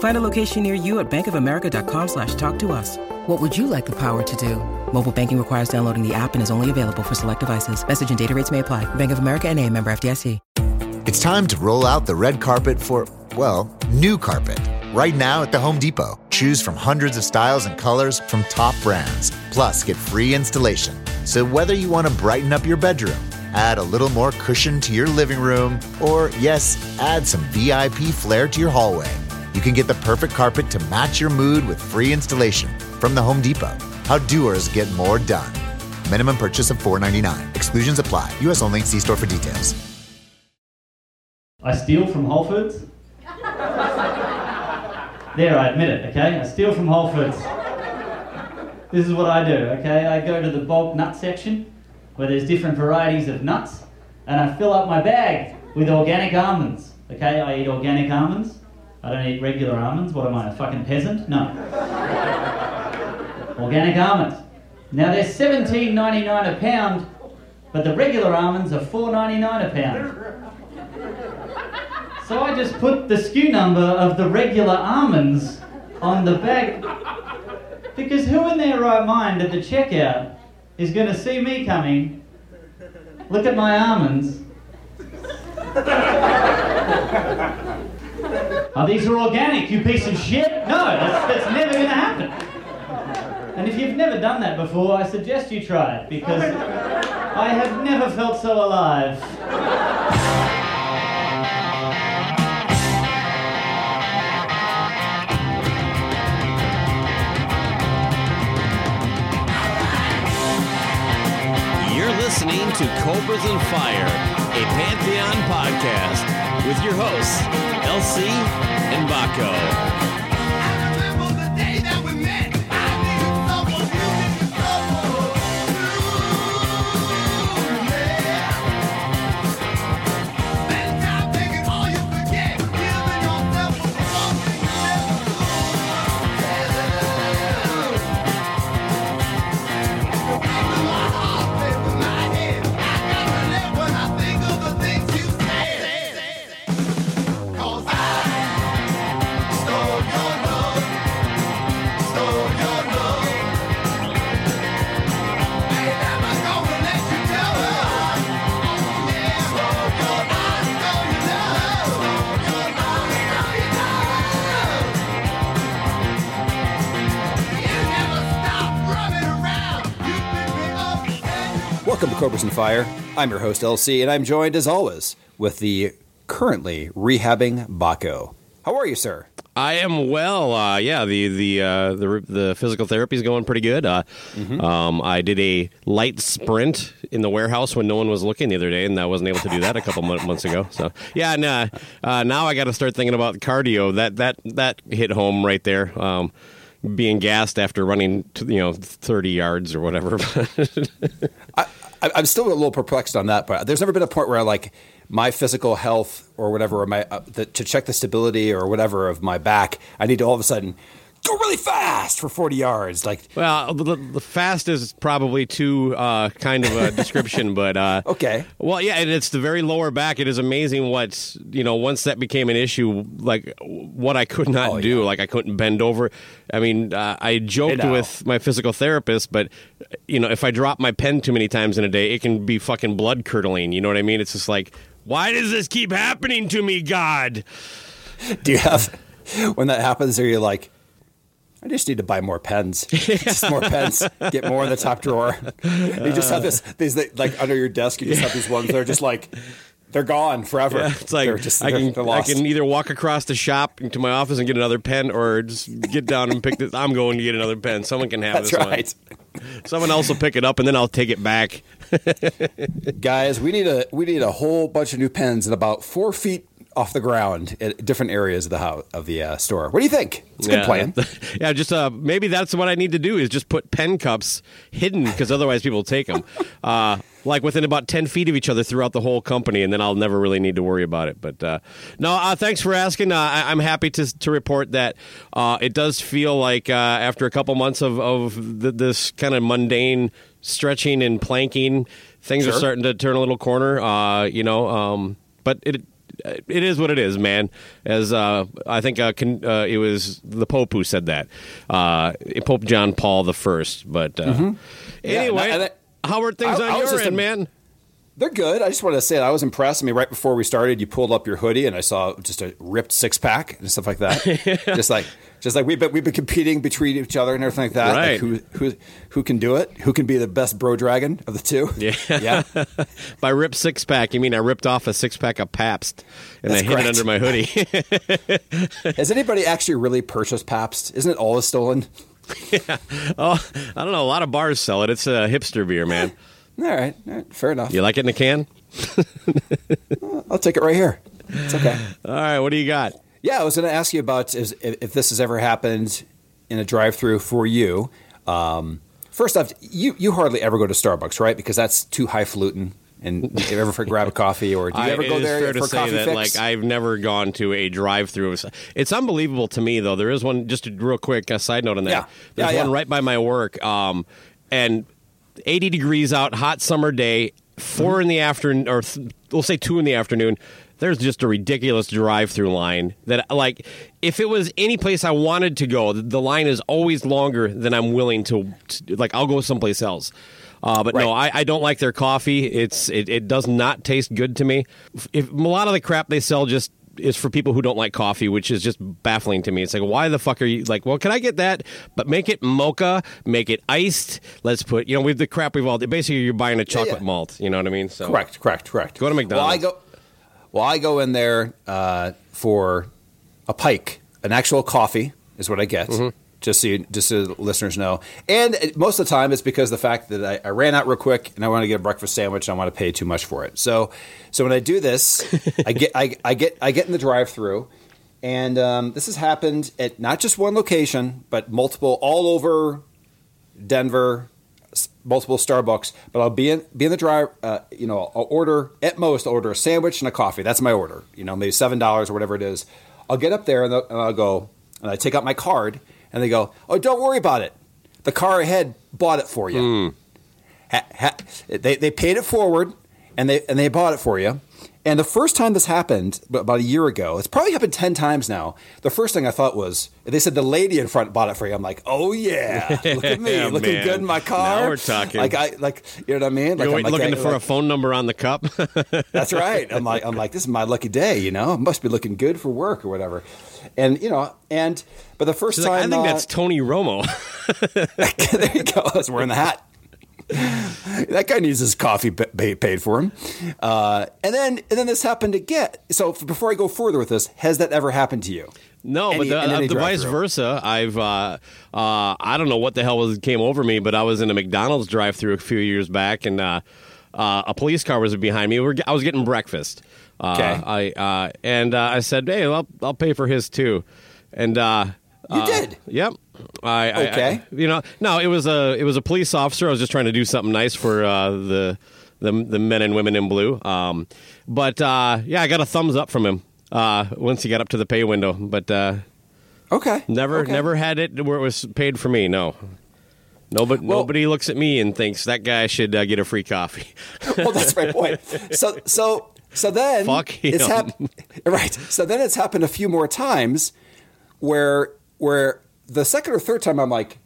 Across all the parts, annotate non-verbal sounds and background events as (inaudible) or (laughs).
Find a location near you at bankofamerica.com slash talk to us. What would you like the power to do? Mobile banking requires downloading the app and is only available for select devices. Message and data rates may apply. Bank of America and a member FDIC. It's time to roll out the red carpet for, well, new carpet. Right now at the Home Depot, choose from hundreds of styles and colors from top brands. Plus, get free installation. So whether you want to brighten up your bedroom, add a little more cushion to your living room, or yes, add some VIP flair to your hallway, you can get the perfect carpet to match your mood with free installation from the Home Depot. How doers get more done. Minimum purchase of $4.99. Exclusions apply. U.S. only. See store for details. I steal from Whole Foods. there, I admit it, okay? I steal from Whole Foods. This is what I do, okay? I go to the bulk nut section where there's different varieties of nuts and I fill up my bag with organic almonds, okay? I eat organic almonds. I don't eat regular almonds. What am I, a fucking peasant? No. organic almonds. Now they're $17.99 a pound, but the regular almonds are $4.99 a pound. So I just put the SKU number of the regular almonds on the bag. Because who in their right mind at the checkout is going to see me coming, look at my almonds? Oh, these are organic, you piece of shit? No, that's, that's never going to happen. And if you've never done that before, I suggest you try it because I have never felt so alive. You're listening to Cobras and Fire, a Pantheon podcast with your hosts, LC and Baco. Cobras and Fire. I'm your host, LC, and I'm joined, as always, with the currently rehabbing Baco. How are you, sir? I am well. Uh, yeah, the the uh, the the physical therapy is going pretty good. Uh, um, I did a light sprint in the warehouse when no one was looking the other day, and I wasn't able to do that a couple (laughs) months ago. So yeah, and, uh, uh, now I got to start thinking about cardio. That that that hit home right there. Um, being gassed after running, to, you know, thirty yards or whatever. (laughs) I, I, I'm still a little perplexed on that, but there's never been a point where like my physical health or whatever, or my uh, the, to check the stability or whatever of my back, I need to all of a sudden go really fast for 40 yards. Like, Well, the, the fast is probably too uh, kind of a (laughs) description, but uh, Okay. Well, yeah, and it's the very lower back. It is amazing what you know. Once that became an issue, like what I could not Oh, do, yeah. like I couldn't bend over. I mean, uh, I joked with my physical therapist, but you know, if I drop my pen too many times in a day, it can be fucking blood curdling. You know what I mean? It's just like, why does this keep happening to me, God? do you have, when that happens, are you like, I just need to buy more pens. (laughs) just more pens. Get more in the top drawer. (laughs) you just have this, these, like, under your desk, you just have these ones that are just like, they're gone forever. Yeah, it's like they're just, I can I can either walk across the shop to my office and get another pen, or just get down and pick this. I'm going to get another pen. Someone can have That's this right. one. Someone else will pick it up, and then I'll take it back. (laughs) Guys, we need a we need a whole bunch of new pens and about four feet off the ground at different areas of the house of the uh, store. What do you think? It's a good plan. (laughs) yeah, just uh, maybe that's what I need to do is just put pen cups hidden because otherwise people take them, (laughs) uh, like within about ten feet of each other throughout the whole company, and then I'll never really need to worry about it. But uh, no, uh, thanks for asking. Uh, I- I'm happy to to report that uh, it does feel like uh, after a couple months of of th- this kind of mundane stretching and planking, things are starting to turn a little corner. Uh, you know, um, but it it is what it is, man. As uh, I think uh, con- uh, it was the Pope who said that, uh, Pope John Paul the First. But uh, Mm-hmm. Yeah, anyway, no, and I- how are things I- on I your end, a- man? They're good. I just wanted to say that I was impressed. I mean, right before we started, you pulled up your hoodie, and I saw just a ripped six pack and stuff like that. (laughs) Just like, just like we've been we've been competing between each other and everything like that. Like Right. who who who can do it? Who can be the best bro dragon of the two? Yeah. yeah. (laughs) By rip six pack, you mean I ripped off a six pack of Pabst and That's I hid it under my hoodie. (laughs) Has anybody actually really purchased Pabst? Isn't it always stolen? oh, I don't know. A lot of bars sell it. It's a hipster beer, man. All right, all right fair enough. You like it in a can? I'll take it right here. It's okay. All right. What do you got? Yeah, I was going to ask you about is, if if this has ever happened in a drive-through for you. Um, first off, you you hardly ever go to Starbucks, right? Because that's too highfalutin. And you ever for grab a coffee, or do you (laughs) I- ever go there fair for to say coffee that, fix? Like I've never gone to a drive-through. It's unbelievable to me, though. There is one. Just a real quick uh, side note on that. Yeah. There's Yeah, one yeah. right by my work, um, and 80 degrees out, hot summer day, 4 Mm-hmm. in the afternoon, or th- we'll say two in the afternoon. There's just a ridiculous drive-through line that, like, if it was any place I wanted to go, the- the line is always longer than I'm willing to. to like, I'll go someplace else. Uh, but no, I, I don't like their coffee. It's it, it does not taste good to me. If, a lot of the crap they sell just is for people who don't like coffee, which is just baffling to me. It's like, why the fuck are you like? Well, can I get that? But make it mocha, make it iced. Let's put you know with the crap we've all. Basically, you're buying a chocolate yeah. malt. You know what I mean? So correct, correct, correct. Go to McDonald's. Well, I go. Well, I go in there uh, for a pike, an actual coffee is what I get. Mm-hmm. Just so you, just so the listeners know, and most of the time it's because of the fact that I, I ran out real quick and I want to get a breakfast sandwich and I want to pay too much for it. So, so when I do this, (laughs) I get I, I get I get in the drive-through, and um, this has happened at not just one location but multiple all over Denver, multiple Starbucks, but I'll be in be in the drive. Uh, you know, I'll order at most I'll order a sandwich and a coffee. That's my order. You know, maybe seven dollars or whatever it is. I'll get up there and, and I'll go and I take out my card and they go, "Oh, don't worry about it. The car ahead bought it for you. Hmm. Ha, ha, they they paid it forward and they and they bought it for you." And the first time this happened, about a year ago, it's probably happened ten times now. The first thing I thought was they said the lady in front bought it for you. I'm like, oh yeah, look at me, (laughs) Yeah, looking man. good in my car. Now we're talking. Like I like, you know what I mean? Like You're I'm like, looking I- for a phone number on the cup. (laughs) That's right. I'm like, I'm like, this is my lucky day. You know, I must be looking good for work or whatever. And you know, and but the first She's like, I think uh, that's Tony Romo. (laughs) there you go. Wearing the hat. (laughs) that guy needs his coffee pa- pa- paid for him. Uh, and then and then this happened again. So before I go further with this, has that ever happened to you? No, Any- but the, uh, the vice versa. I've uh, uh, I don't know what the hell was came over me, but I was in a McDonald's drive-through a few years back, and uh, uh, a police car was behind me. We were, I was getting breakfast. Uh, Okay. I uh, and uh, I said, "Hey, I'll I'll pay for his too," and uh, You did? Yep. I, I- Okay. I- you know, no, it was a it was a police officer. I was just trying to do something nice for uh, the the the men and women in blue. Um, but uh, yeah, I got a thumbs up from him uh, once he got up to the pay window. But uh, Okay. never Okay. never had it where it was paid for me. No. Nobody, Well- nobody looks at me and thinks that guy should uh, get a free coffee. (laughs) well, that's my point. So, so, so then Fuck it's him. (laughs) right. So then it's happened a few more times, where where the second or third time I'm like,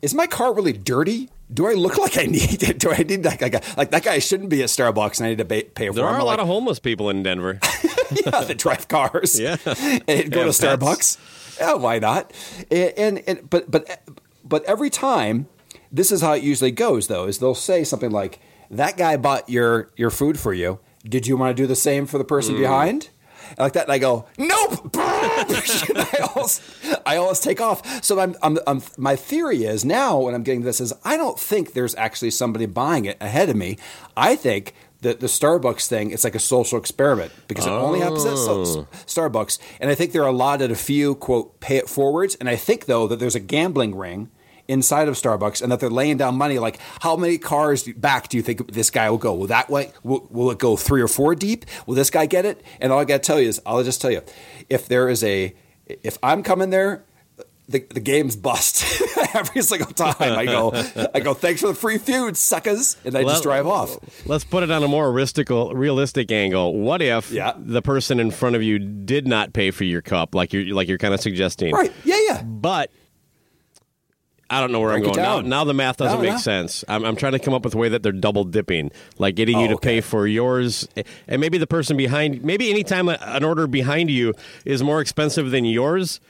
is my car really dirty? Do I look (laughs) like I need it? Do I need like like, like that guy shouldn't be at Starbucks and I need to pay, pay for There him? are a lot like, of homeless people in Denver. (laughs) yeah, that drive cars. Yeah. (laughs) and go Yeah, to pets. Starbucks. Yeah, why not? And, and, and but but but every time, this is how it usually goes. Though, is they'll say something like, "That guy bought your your food for you." Did you want to do the same for the person mm. behind? And like that, and I go, nope. (laughs) I always, I always take off. So I'm, I'm, I'm, my theory is now when I'm getting this is I don't think there's actually somebody buying it ahead of me. I think the the Starbucks thing it's like a social experiment because it only happens at oh. Starbucks, and I think there are a lot of a few quote pay it forwards. And I think though that there's a gambling ring inside of Starbucks and that they're laying down money like how many cars back do you think this guy will go? Will that way? Will, will it go three or four deep? Will this guy get it? And all I got to tell you is I'll just tell you if there is a if I'm coming there the, the game's bust (laughs) every single time. I go, I go. Thanks for the free food, suckers, and I just drive off. Let's put it on a more realistical, realistic angle. What if Yeah. the person in front of you did not pay for your cup, like you're like you're kind of suggesting, Right? Yeah, yeah. But I don't know where Break I'm going now. Now the math doesn't make sense. I'm, I'm trying to come up with a way that they're double dipping, like getting you Oh, to okay. pay for yours, and maybe the person behind, maybe anytime an order behind you is more expensive than yours,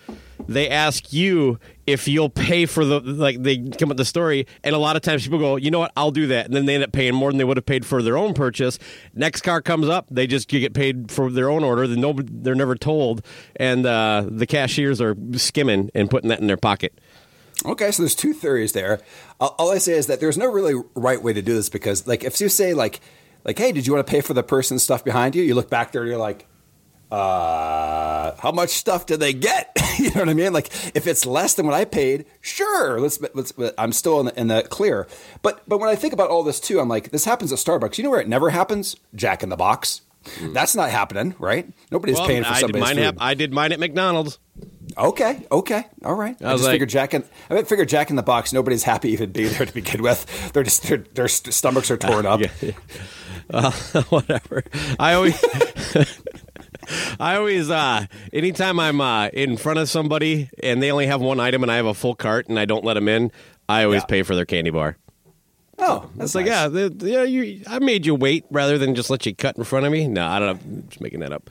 they ask you if you'll pay for the like they come up with the story, and a lot of times people go, you know what, I'll do that, and then they end up paying more than they would have paid for their own purchase. Next car comes up, they just get paid for their own order. They no, they're never told, and uh, the cashiers are skimming and putting that in their pocket. Okay, so there's two theories there. All, I say is that there's no really right way to do this because, like, if you say like, like, hey, did you want to pay for the person's stuff behind you? You look back there and you're like, uh, how much stuff did they get? (laughs) you know what I mean? Like, if it's less than what I paid, sure, let's. let's I'm still in the, in the clear. But but when I think about all this too, I'm like, this happens at Starbucks. You know where it never happens? Jack in the Box. That's not happening, right? Nobody's Well, paying for I did somebody's mine. food. hap- I did mine at McDonald's. Okay, okay, all right. I, was just like- figured Jack in. I figured Jack in the Box. Nobody's happy even being there to begin with. They're just their, their st- stomachs are torn up. (laughs) Yeah. Uh, (laughs) whatever. I always, (laughs) I always, uh, anytime I'm uh, in front of somebody and they only have one item and I have a full cart and I don't let them in, I always Yeah. pay for their candy bar. Oh, that's It's like, nice. yeah, yeah, you, I made you wait rather than just let you cut in front of me. No, I don't know. I'm just making that up.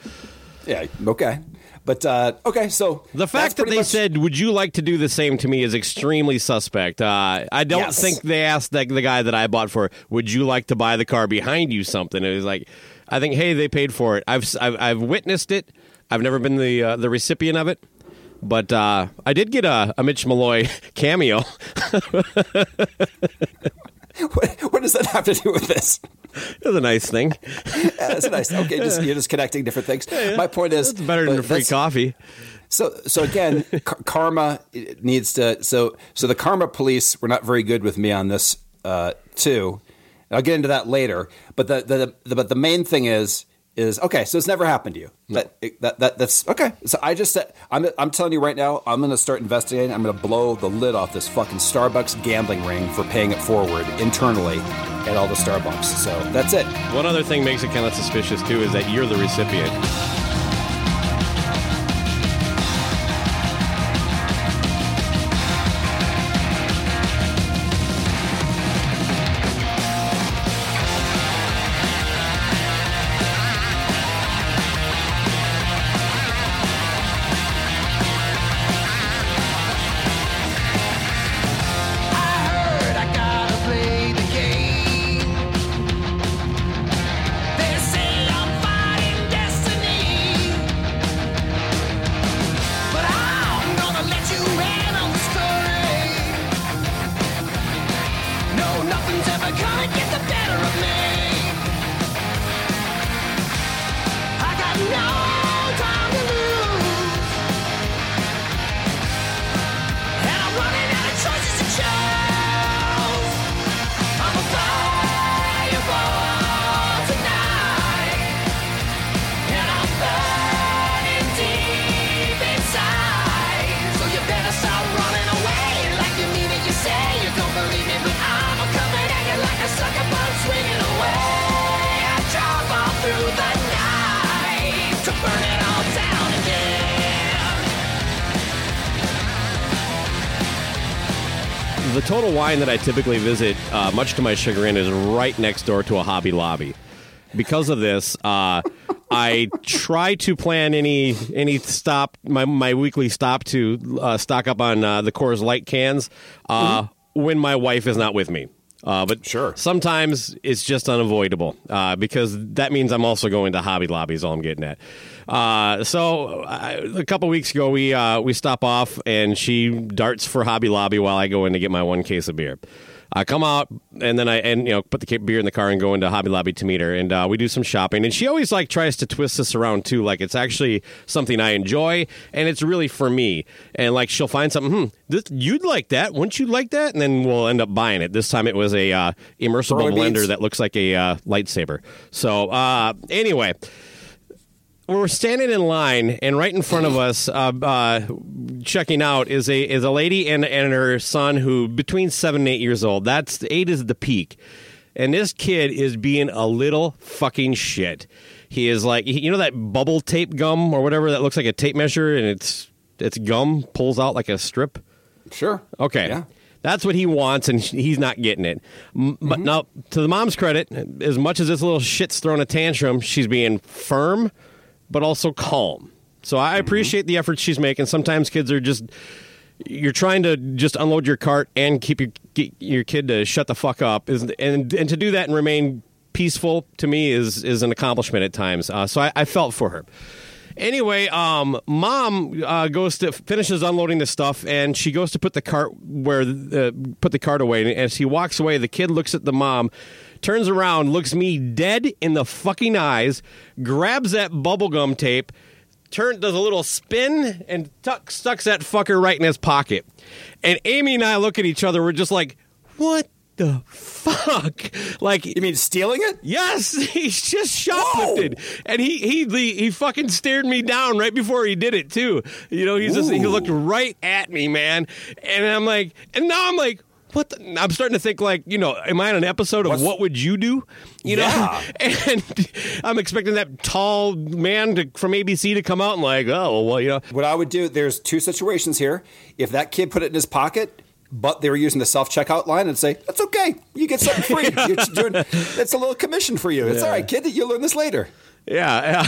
yeah, okay. But uh, okay, so The fact that they much- said, "Would you like to do the same?" to me is extremely suspect. Uh, I don't Yes. think they asked the, the guy that I bought for, "Would you like to buy the car behind you?" Something. It was like, I think, hey, they paid for it. I've I've, I've witnessed it. I've never been the uh, the recipient of it, but uh, I did get a, a Mitch Malloy (laughs) cameo. (laughs) (laughs) what, what does that have to do with this? It was a nice thing. (laughs) Yeah, that's nice. Okay, just, you're just connecting different things. My point is, It's better than free coffee. So, so again, (laughs) karma needs to. So, so the karma police were not very good with me on this uh, too. I'll get into that later. But the, the, the but the main thing is is okay. So it's never happened to you. That, that that that's okay. So I just said I'm I'm telling you right now. I'm going to start investigating. I'm going to blow the lid off this fucking Starbucks gambling ring for paying it forward internally at all the Starbucks. So that's it. One other thing makes it kind of suspicious too is that you're the recipient. The Total Wine that I typically visit, uh, much to my chagrin, is right next door to a Hobby Lobby. Because of this, uh, I try to plan any any stop my my weekly stop to uh, stock up on uh, the Coors Light cans uh, when my wife is not with me. Uh, but Sure. sometimes it's just unavoidable uh, because that means I'm also going to Hobby Lobby. Is all I'm getting at. Uh, so I, a couple weeks ago, we uh, we stop off and she darts for Hobby Lobby while I go in to get my one case of beer. I come out and then I and you know put the beer in the car and go into Hobby Lobby to meet her. And uh, we do some shopping. And she always like tries to twist this around too. Like it's actually something I enjoy and it's really for me. And like she'll find something hmm this, you'd like that. Wouldn't you like that? And then we'll end up buying it. This time it was a uh, immersible blender beans. that looks like a uh, lightsaber. So uh, anyway we're standing in line, and right in front of (laughs) us, uh, uh, checking out, is a is a lady and and her son who between seven and eight years old. That's eight is the peak, and this kid is being a little fucking shit. He is like you know that bubble tape gum or whatever that looks like a tape measure, and it's it's gum pulls out like a strip. Sure. Okay. Yeah. That's what he wants, and he's not getting it. But now, to the mom's credit, as much as this little shit's throwing a tantrum, she's being firm, but also calm. So I appreciate the effort she's making. Sometimes kids are just you're trying to just unload your cart and keep your get your kid to shut the fuck up, is and and to do that and remain peaceful to me is is an accomplishment at times. Uh, so I, I felt for her. Anyway, um, mom uh, goes to finishes unloading the stuff, and she goes to put the cart where uh, put the cart away. And as he walks away, the kid looks at the mom, turns around, looks me dead in the fucking eyes, grabs that bubblegum tape, turn does a little spin, and tuck, sucks that fucker right in his pocket. And Amy and I look at each other. We're just like, what the fuck? Like You mean stealing it? Yes, (laughs) he's just shoplifted, and he he he he fucking stared me down right before he did it too. You know, he's just he looked right at me, man, and I'm like, and now I'm like. What the, I'm starting to think like you know, am I on an episode of What's- What Would You Do? You know, Yeah. (laughs) and I'm expecting that tall man to, from ABC to come out and like, oh well, you know, What I would do, there's two situations here. If that kid put it in his pocket, but they were using the self checkout line and say, that's okay. You get something free. (laughs) You're doing, it's a little commission for you. It's all right, kid. You'll learn this later. Yeah,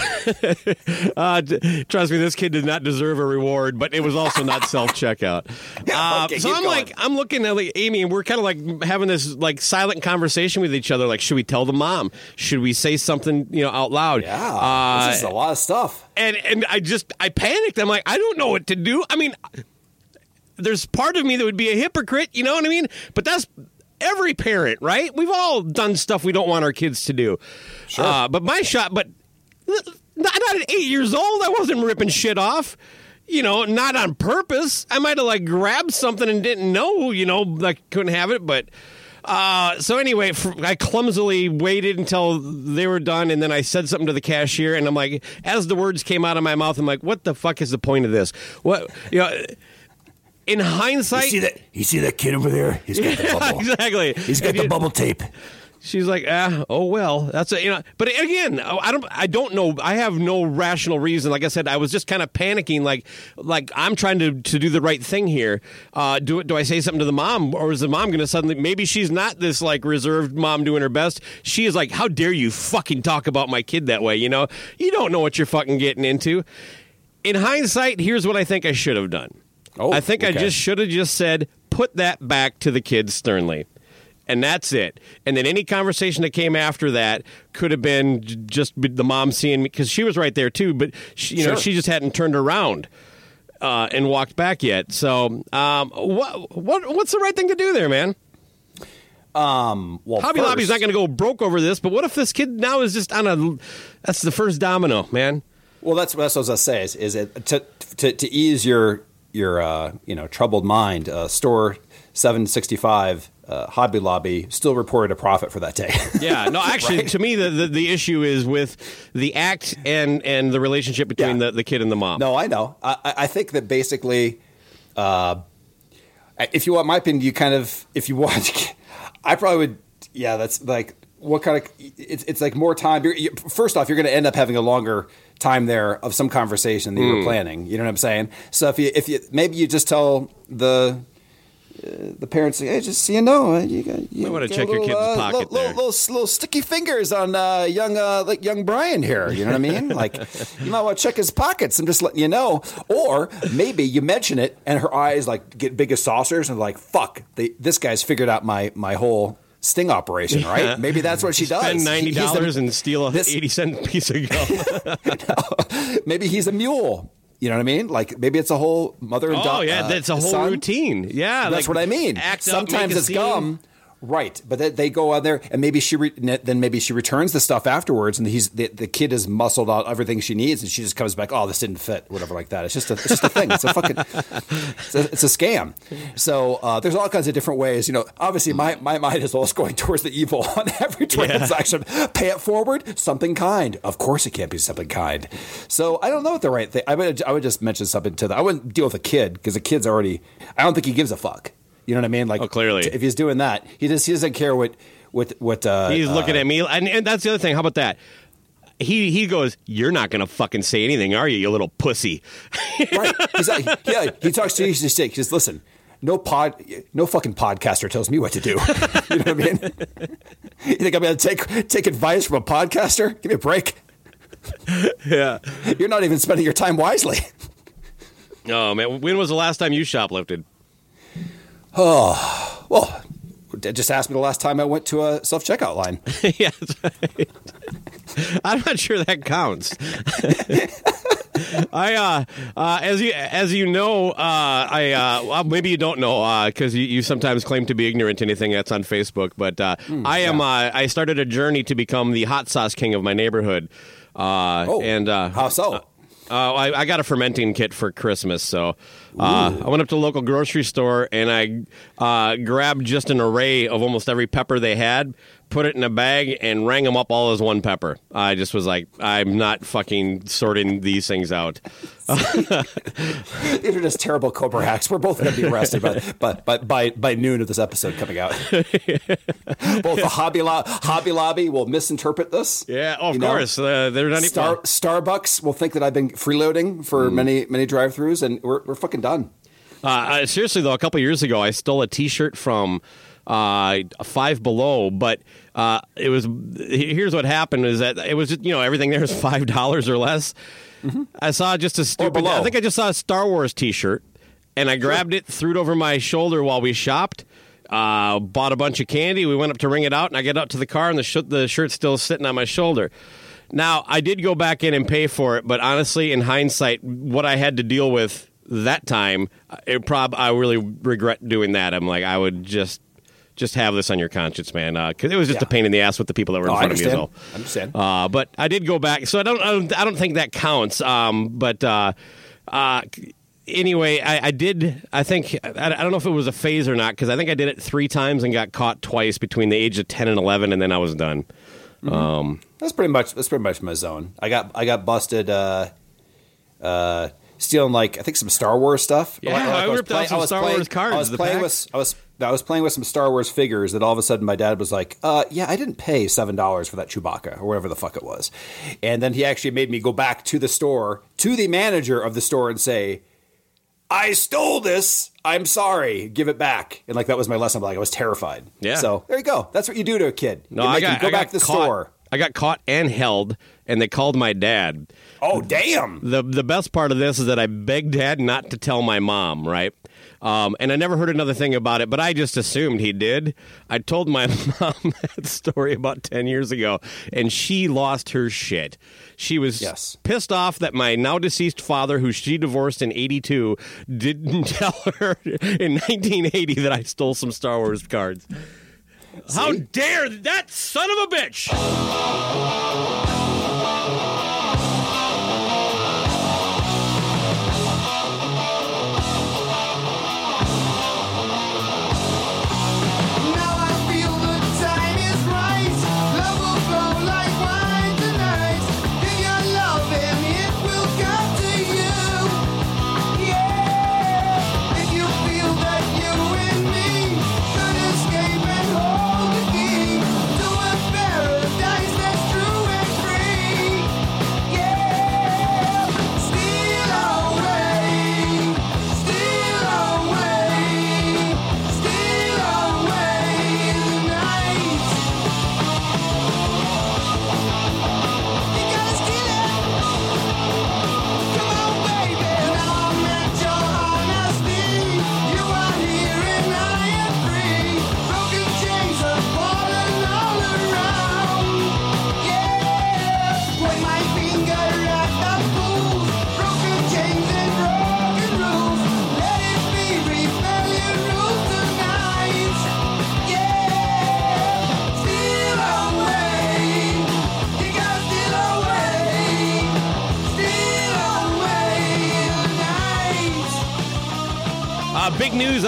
(laughs) uh, d- trust me, this kid did not deserve a reward, but it was also not (laughs) self checkout. (laughs) Uh, Okay, so I'm going. like, I'm looking at like Amy, and we're kind of like having this like silent conversation with each other. Like, should we tell the mom? Should we say something you know out loud? Yeah. Uh, this is a lot of stuff. and and I just I panicked. I'm like, I don't know what to do. I mean, there's part of me that would be a hypocrite, you know what I mean? But that's every parent, right? We've all done stuff we don't want our kids to do. Sure. Uh, but my shot, but not, not at eight years old. I wasn't ripping shit off. You know, not on purpose. I might have like grabbed something and didn't know. You know, like couldn't have it, but. Uh, so anyway, I clumsily waited until they were done, and then I said something to the cashier, and I'm like, as the words came out of my mouth, I'm like, "What the fuck is the point of this?" What you know? In hindsight, that? You see that kid over there? He's got the (laughs) bubble. exactly. He's got And the you- bubble tape. She's like, ah, oh well, that's a, you know. But again, I don't, I don't know. I have no rational reason. Like I said, I was just kind of panicking. Like, like I'm trying to to do the right thing here. Uh, do? Do I say something to the mom, or is the mom going to suddenly? Maybe she's not this like reserved mom doing her best. She is like, how dare you fucking talk about my kid that way? You know, you don't know what you're fucking getting into. In hindsight, here's what I think I should have done. Oh, I think I just should have just said, put that back to the kids sternly. And that's it. And then any conversation that came after that could have been just the mom seeing me because she was right there too, but she, you know she just hadn't turned around uh, and walked back yet. So, um, what what what's the right thing to do there, man? Um, well, Hobby first, Lobby's not going to go broke over this, but what if this kid now is just on a? That's the first domino, man. Well, that's, that's what I was gonna say. Is, is it to, to to ease your your uh, you know troubled mind? Uh, store seven sixty five. Uh, Hobby Lobby still reported a profit for that day. Yeah, no, (laughs) actually, to me, the, the the issue is with the act and and the relationship between Yeah. the, the kid and the mom. No, I know. I, I think that basically, uh, if you want my opinion, you kind of, if you want, (laughs) I probably would. Yeah, that's like what kind of. It's it's like more time. You're, you, first off, you're going to end up having a longer time there of some conversation than you Hmm. were planning. You know what I'm saying? So if you if you maybe you just tell the. Uh, the parents say, "Hey, just so you know, uh, you got you Might wanna check a your kid's uh, pocket little, there." Little, little, little sticky fingers on uh, young, uh, like young Brian here. You know what I mean? (laughs) Like, you might want to check his pockets. I'm just letting you know. Or maybe you mention it, and her eyes like get big as saucers, and like, fuck, they, this guy's figured out my my whole sting operation, right? Maybe that's what she (laughs) does. Spend ninety dollars and steal a this- eighty cent piece of gum. (laughs) maybe he's a mule. You know what I mean? Like maybe it's a whole mother and daughter. oh yeah, that's a uh, whole son. routine. Yeah, That's like, what I mean. Up, Sometimes a it's scene. gum. Right, but they, they go out there and maybe she re, then maybe she returns the stuff afterwards, and he's the, the kid has muscled out everything she needs, and she just comes back. Oh, this didn't fit, whatever like that. It's just a it's just a thing. It's a fucking it's a, it's a scam. So uh, there's all kinds of different ways. You know, obviously my, my mind is always going (laughs) towards the evil (laughs) on every transaction. Pay it forward, something kind. Of course, it can't be something kind. So I don't know what the right thing. I would I would just mention something to them. I wouldn't deal with a kid because the kid's already. I don't think he gives a fuck. You know what I mean? Like, Oh, clearly. if he's doing that, he just he doesn't care what what what. Uh, He's looking uh, at me, and, and that's the other thing. How about that? He he goes, "You're not gonna fucking say anything, are you, you little pussy?" (laughs) right. He's like, yeah, he talks to you. He says, he says, listen, no pod, no fucking podcaster tells me what to do. (laughs) you know what I mean? You think I'm going to take take advice from a podcaster? Give me a break. yeah. You're not even spending your time wisely. Oh man, when was the last time you shoplifted? Oh, well, just ask me the last time I went to a self checkout line. (laughs) yeah, right. I'm not sure that counts. (laughs) I uh, uh, as you as you know, uh, I uh, well, maybe you don't know because you, you sometimes claim to be ignorant to anything that's on Facebook. But uh, I am. Uh, I started a journey to become the hot sauce king of my neighborhood. Uh, Oh, and uh, how so? Uh, I, I got a fermenting kit for Christmas, so uh, I went up to the local grocery store and I uh, grabbed just an array of almost every pepper they had, put it in a bag, and rang them up all as one pepper. I just was like, I'm not fucking sorting these things out. These are just terrible Cobra hacks. We're both going to be arrested by, by, by, by, by noon of this episode coming out. (laughs) both the Hobby, Lo- Hobby Lobby will misinterpret this. Yeah, oh, of course. Uh, they're not even. Starbucks will think that I've been freeloading for Mm. many many drive-throughs, and we're, we're fucking done. Uh, uh, seriously though, a couple years ago, I stole a T-shirt from uh, Five Below, but uh, it was. Here's what happened: is that it was just, you know everything there is (laughs) five dollars or less. I saw just a stupid. I think I just saw a Star Wars T-shirt, and I grabbed it, threw it over my shoulder while we shopped. Uh, bought a bunch of candy. We went up to ring it out, and I get out to the car, and the sh- the shirt's still sitting on my shoulder. Now, I did go back in and pay for it, but honestly, in hindsight, what I had to deal with that time, it prob I really regret doing that. I'm like, I would just just have this on your conscience, man, because it was just Yeah. a pain in the ass with the people that were in Oh, front of me. understand. So, I understand. uh, but I did go back, so I don't, I don't, I don't think that counts. Um, but uh, uh, anyway, I, I did. I think I, I don't know if it was a phase or not because I think I did it three times and got caught twice between the age of ten and eleven, and then I was done. Um, That's pretty much that's pretty much my zone. I got I got busted uh, uh, stealing like I think some Star Wars stuff. Yeah, Like, I was ripped out some Star playing- Wars cards, I was the playing with I was I was playing with some Star Wars figures. That all of a sudden my dad was like, uh, "Yeah, I didn't pay seven dollars for that Chewbacca or whatever the fuck it was," and then he actually made me go back to the store to the manager of the store and say. I stole this. I'm sorry. Give it back. And like that was my lesson. Like I was terrified. Yeah. So there you go. That's what you do to a kid. no, you I got go I back to the caught, store. I got caught and held, and they called my dad. Oh damn. the the best part of this is that I begged Dad not to tell my mom, right? Um, and I never heard another thing about it, but I just assumed he did. I told my (laughs) mom that story about ten years ago, and she lost her shit. She was Yes. pissed off that my now deceased father, who she divorced in '82, didn't (laughs) tell her in 1980 that I stole some Star Wars cards. How dare that son of a bitch!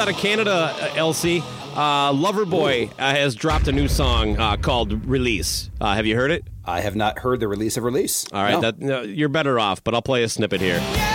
Out of Canada, uh, LC. Uh, Loverboy uh, has dropped a new song uh, called "Release." Uh, have you heard it? I have not heard the release of release. All right, No. that, no, you're better off, but I'll play a snippet here. It's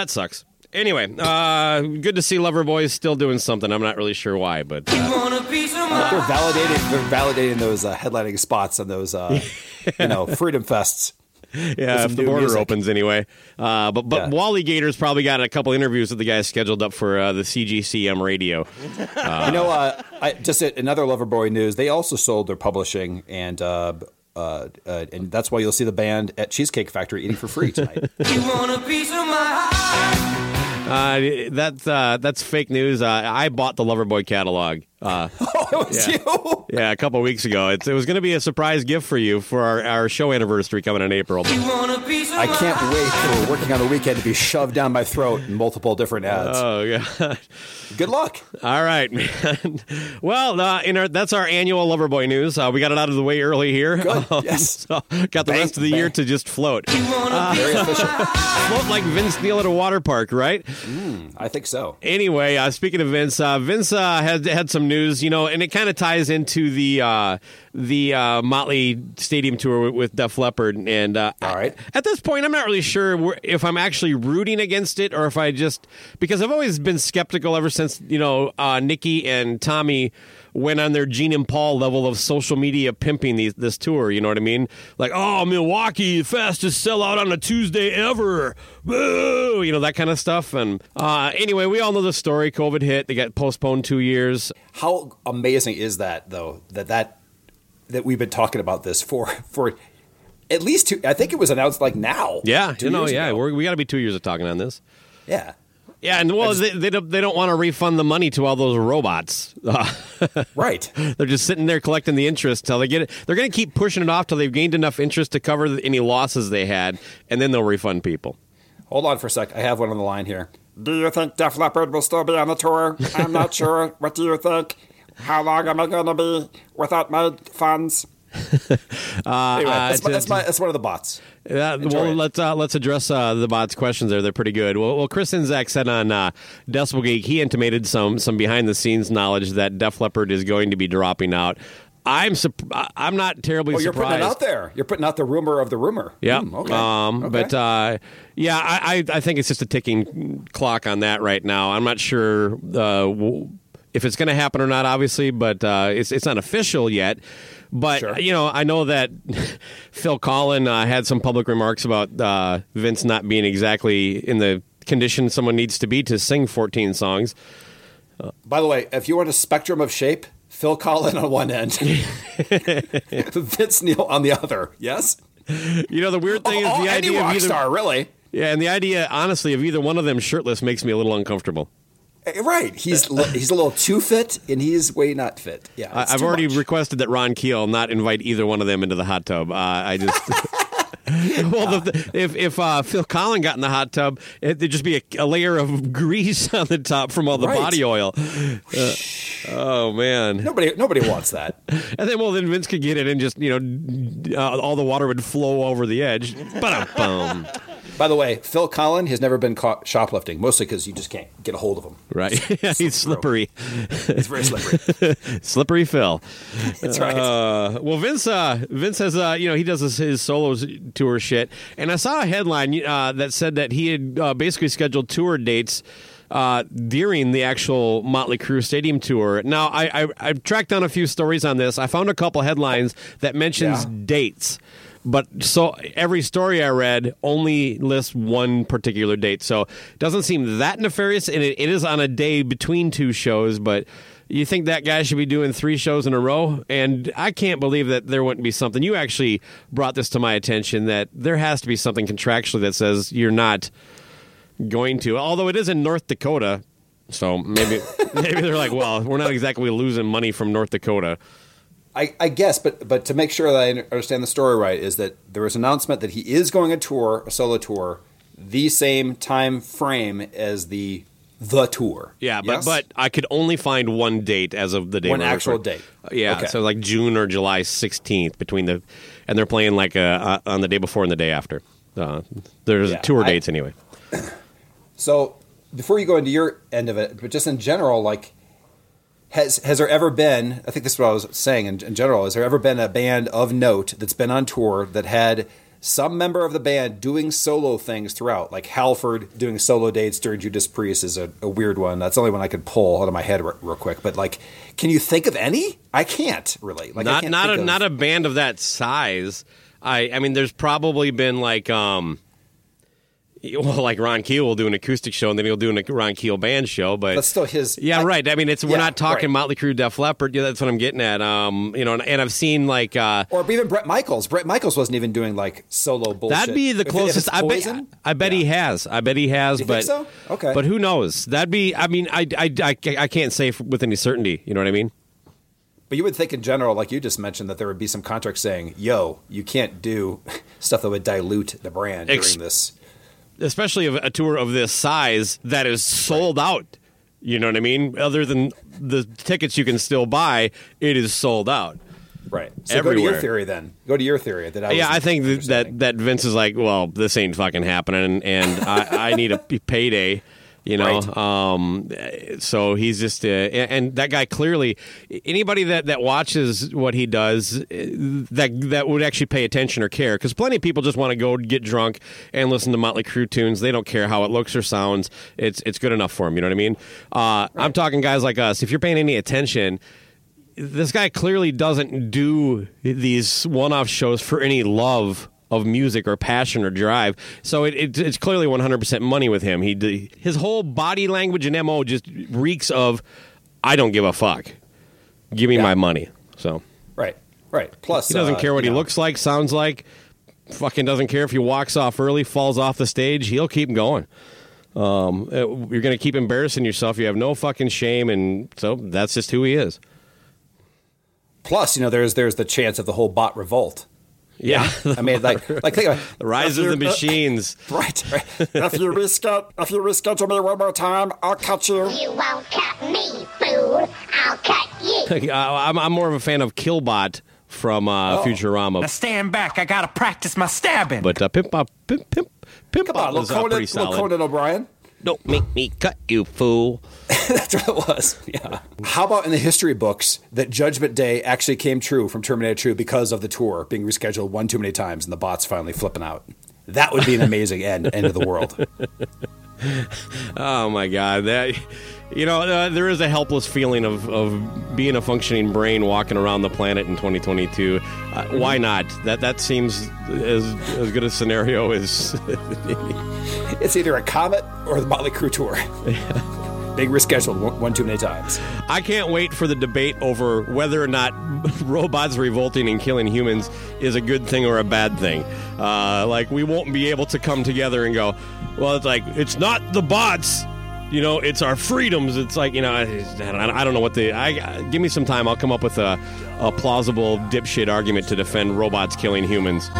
that sucks. Anyway, uh, good to see Loverboy is still doing something. I'm not really sure why, but uh, Want a piece of my They're validating. They're validating those uh, headlining spots on those, uh, (laughs) you know, freedom fests. yeah, if the border music. opens anyway. Uh, but but Yeah. Wally Gator's probably got a couple interviews with the guys scheduled up for uh, the CGCM radio. you know, uh, I, just another Loverboy news. They also sold their publishing, and uh, uh, and that's why you'll see the band at Cheesecake Factory eating for free (laughs) tonight. You want a piece of my heart? Uh, that's uh, that's fake news. Uh, I bought the Loverboy catalog. Uh, (laughs) oh, it was Yeah. you. (laughs) yeah, a couple weeks ago. It's, it was going to be a surprise gift for you for our, our show anniversary coming in April. You want a piece of I can't wait for working on the weekend to be shoved down my throat in multiple different ads. Oh yeah. (laughs) Good luck. All right, man. Well, uh, in our, that's our annual Loverboy news. Uh, we got it out of the way early here. Good, Um, yes. So got the Bang, rest of the year to just float. Very efficient. float like Vince Neil at a water park, right? I think so. Anyway, uh, speaking of Vince, uh, Vince uh, had had some news, you know, and it kind of ties into the uh, the uh, Motley Stadium tour with, with Def Leppard. And uh, All right. at this point, I'm not really sure if I'm actually rooting against it or if I just because I've always been skeptical ever since you know uh, Nikki and Tommy went on their Gene and Paul level of social media pimping these, this tour. You know what I mean? Like, oh, Milwaukee, fastest sellout on a Tuesday ever. Boo! You know that kind of stuff. And uh, anyway, we all know the story. COVID hit. They got postponed two years. How amazing is that, though? That that that we've been talking about this for for at least two. I think it was announced like now. Yeah, you know, yeah, we're, we got to be two years of talking on this. yeah. Yeah, and well, they, they don't they don't want to refund the money to all those robots. Uh, (laughs) Right. they're just sitting there collecting the interest till they get it. They're going to keep pushing it off till they've gained enough interest to cover the- any losses they had, and then they'll refund people. Hold on for a sec. I have one on the line here. Do you think Def Leppard will still be on the tour? I'm not sure. (laughs) What do you think? How long am I going to be without my funds? (laughs) anyway, that's, uh, my, that's, my, that's one of the bots. Enjoy well, it. let's uh, let's address uh, the bots' questions there. They're pretty good. Well, well Chris Czynszak said on uh, Decibel Geek he intimated some some behind the scenes knowledge that Def Leppard is going to be dropping out. I'm sup- I'm not terribly surprised. Oh, you're surprised. putting it out there. You're putting out the rumor of the rumor. Yeah. Hmm, okay. Um, Okay. But uh, yeah, I, I I think it's just a ticking clock on that right now. I'm not sure uh, if it's going to happen or not, obviously, but uh, it's it's not official yet. But Sure. you know, I know that (laughs) Phil Collen uh, had some public remarks about uh, Vince not being exactly in the condition someone needs to be to sing 14 songs. By the way, if you want a spectrum of shape, Phil Collen on one end, (laughs) Vince Neil on the other. Yes. You know, the weird thing oh, is the idea of either star, really. yeah, and the idea, honestly, of either one of them shirtless makes me a little uncomfortable. Eh, Right. He's (laughs) he's a little too fit, and he's way not fit. Yeah. I've already much. requested that Ron Keel not invite either one of them into the hot tub. Uh, I just. (laughs) (laughs) well, the, if if uh, Phil Collen got in the hot tub, it, there'd just be a, a layer of grease on the top from all the Right. body oil. Uh, oh man! Nobody nobody wants that. And then, well, then Vince could get it and just you know, uh, all the water would flow over the edge. Ba-dum-bum. By the way, Phil Collen has never been caught shoplifting, mostly because you just can't get a hold of him. Right? (laughs) He's slippery, He's very slippery. (laughs) slippery Phil. That's right. Uh, well, Vince, uh, Vince has, uh, you know, he does his, his solo tour shit, and I saw a headline uh, that said that he had uh, basically scheduled tour dates uh, during the actual Motley Crue Stadium tour. Now, I, I I tracked down a few stories on this. I found a couple headlines that mentions Yeah. dates. But so every story I read only lists one particular date. So it doesn't seem that nefarious. And it, it is on a day between two shows, but you think that guy should be doing three shows in a row? And I can't believe that there wouldn't be something. You actually brought this to my attention that there has to be something contractually that says you're not going to. Although it is in North Dakota. So maybe (laughs) maybe they're like, well, we're not exactly losing money from North Dakota. I, I guess, but but to make sure that I understand the story right, is that there was an announcement that he is going a tour, a solo tour, the same time frame as the the tour. Yeah, but Yes? but I could only find one date as of the day. One actual date. Yeah, Okay. so like June or July sixteenth between the, and they're playing like uh, uh, on the day before and the day after. Uh, there's Yeah, tour I- dates anyway. (coughs) So before you go into your end of it, but just in general, like has has there ever been? I think this is what I was saying. In, in general, has there ever been a band of note that's been on tour that had some member of the band doing solo things throughout, like Halford doing solo dates during Judas Priest is a, a weird one. That's the only one I could pull out of my head re- real quick. But like, can you think of any? I can't really. Like, I not can't not a of- not a band of that size. I I mean, there's probably been like um, (laughs) well, like Ron Keel will do an acoustic show and then he'll do a Ron Keel band show, but That's still his. Yeah, I- right. I mean, it's we're Yeah, not talking right. Motley Crue, Def Leppard. Yeah, that's what I'm getting at. Um, you know, and, and I've seen like uh, Or even Bret Michaels. Bret Michaels wasn't even doing like solo bullshit. That'd be the If it- if closest. I bet. I bet he has. I bet he has. But think so? Okay. But who knows? That'd be. I mean, I, I, I, I can't say with any certainty. You know what I mean? But you would think in general, like you just mentioned, that there would be some contract saying, "Yo, you can't do (laughs) stuff that would dilute the brand Ex- during this." Especially of a tour of this size that is sold out. You know what I mean? Other than the tickets you can still buy, it is sold out. Right. So go to your theory then. Go to your theory that I yeah, I think that, that Vince is like, well, this ain't fucking happening, and I, I need a (laughs) payday. You know, Right. um, so he's just, uh, and that guy clearly, anybody that, that watches what he does, uh, that that would actually pay attention or care, because plenty of people just want to go get drunk and listen to Motley Crue tunes. They don't care how it looks or sounds. It's it's good enough for them. You know what I mean? Uh, I'm talking guys like us. If you're paying any attention, this guy clearly doesn't do these one-off shows for any love of music or passion or drive. So it, it, it's clearly 100% money with him. He his whole body language and mo just reeks of I don't give a fuck. Give me Yeah. my money. So right, right. Plus, he doesn't uh, care what he know, looks like, sounds like. Fucking doesn't care if he walks off early, falls off the stage. He'll keep going. Um, uh, you're going to keep embarrassing yourself. You have no fucking shame, and so that's just who he is. Plus, you know, there's there's the chance of the whole bot revolt. Yeah, (laughs) I mean, like, like think about the rise of the machines. (laughs) Right, right. if you reschedule, if you reschedule me one more time, I'll cut you. You won't cut me, fool. I'll cut you. (laughs) I- I'm, I'm more of a fan of Killbot from uh, Futurama, Now stand back. I gotta practice my stabbing. but uh, Pimp Pop, Pimp Pimp Pimp Come on, Pop was uh, Conan, pretty little solid. Conan O'Brien. Don't make me cut you, fool. (laughs) That's what it was. Yeah. How about in the history books that Judgment Day actually came true from Terminator 2 because of the tour being rescheduled one too many times and the bots finally flipping out? That would be an amazing end end of the world. (laughs) (laughs) Oh my god, that you know uh, there is a helpless feeling of, of being a functioning brain walking around the planet in 2022. Uh, why not? That that seems as as good a scenario as (laughs) (laughs) It's either a comet or the Motley Crue tour. Being rescheduled one, one too many times. I can't wait for the debate over whether or not robots revolting and killing humans is a good thing or a bad thing. Uh, like, we won't be able to come together and go, well, it's like, it's not the bots. You know, it's our freedoms. It's like, you know, I, I don't know what the. I Give me some time. I'll come up with a, a plausible dipshit argument to defend robots killing humans.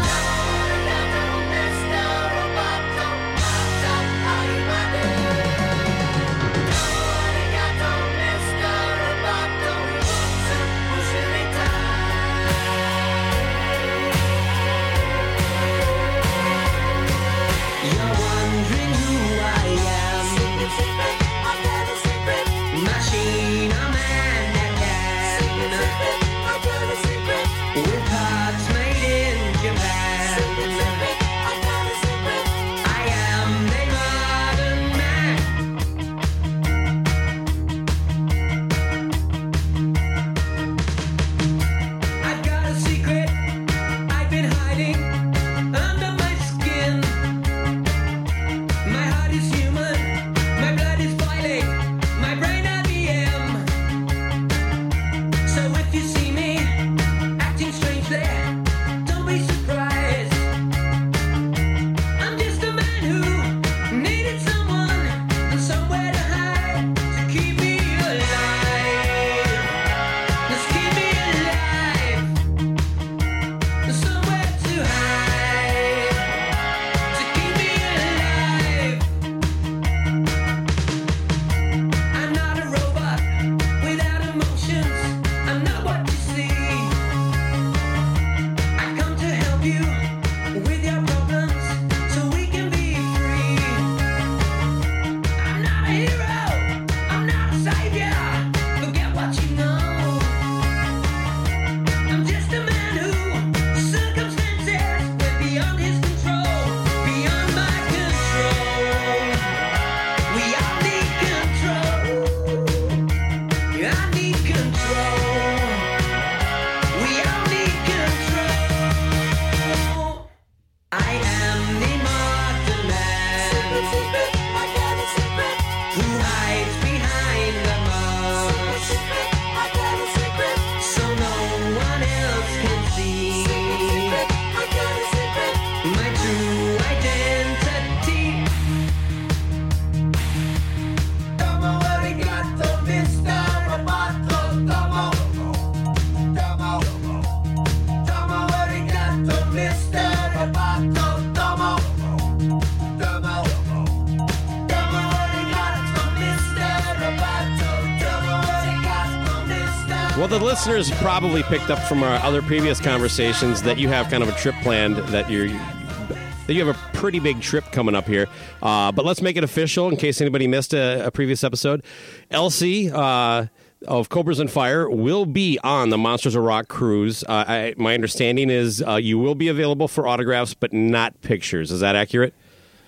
Listeners probably picked up from our other previous conversations that you have kind of a trip planned that you're that you have a pretty big trip coming up here. Uh, but let's make it official in case anybody missed a, a previous episode. LC uh, of Cobras and Fire will be on the Monsters of Rock cruise. Uh, I, my understanding is uh, you will be available for autographs, but not pictures. Is that accurate?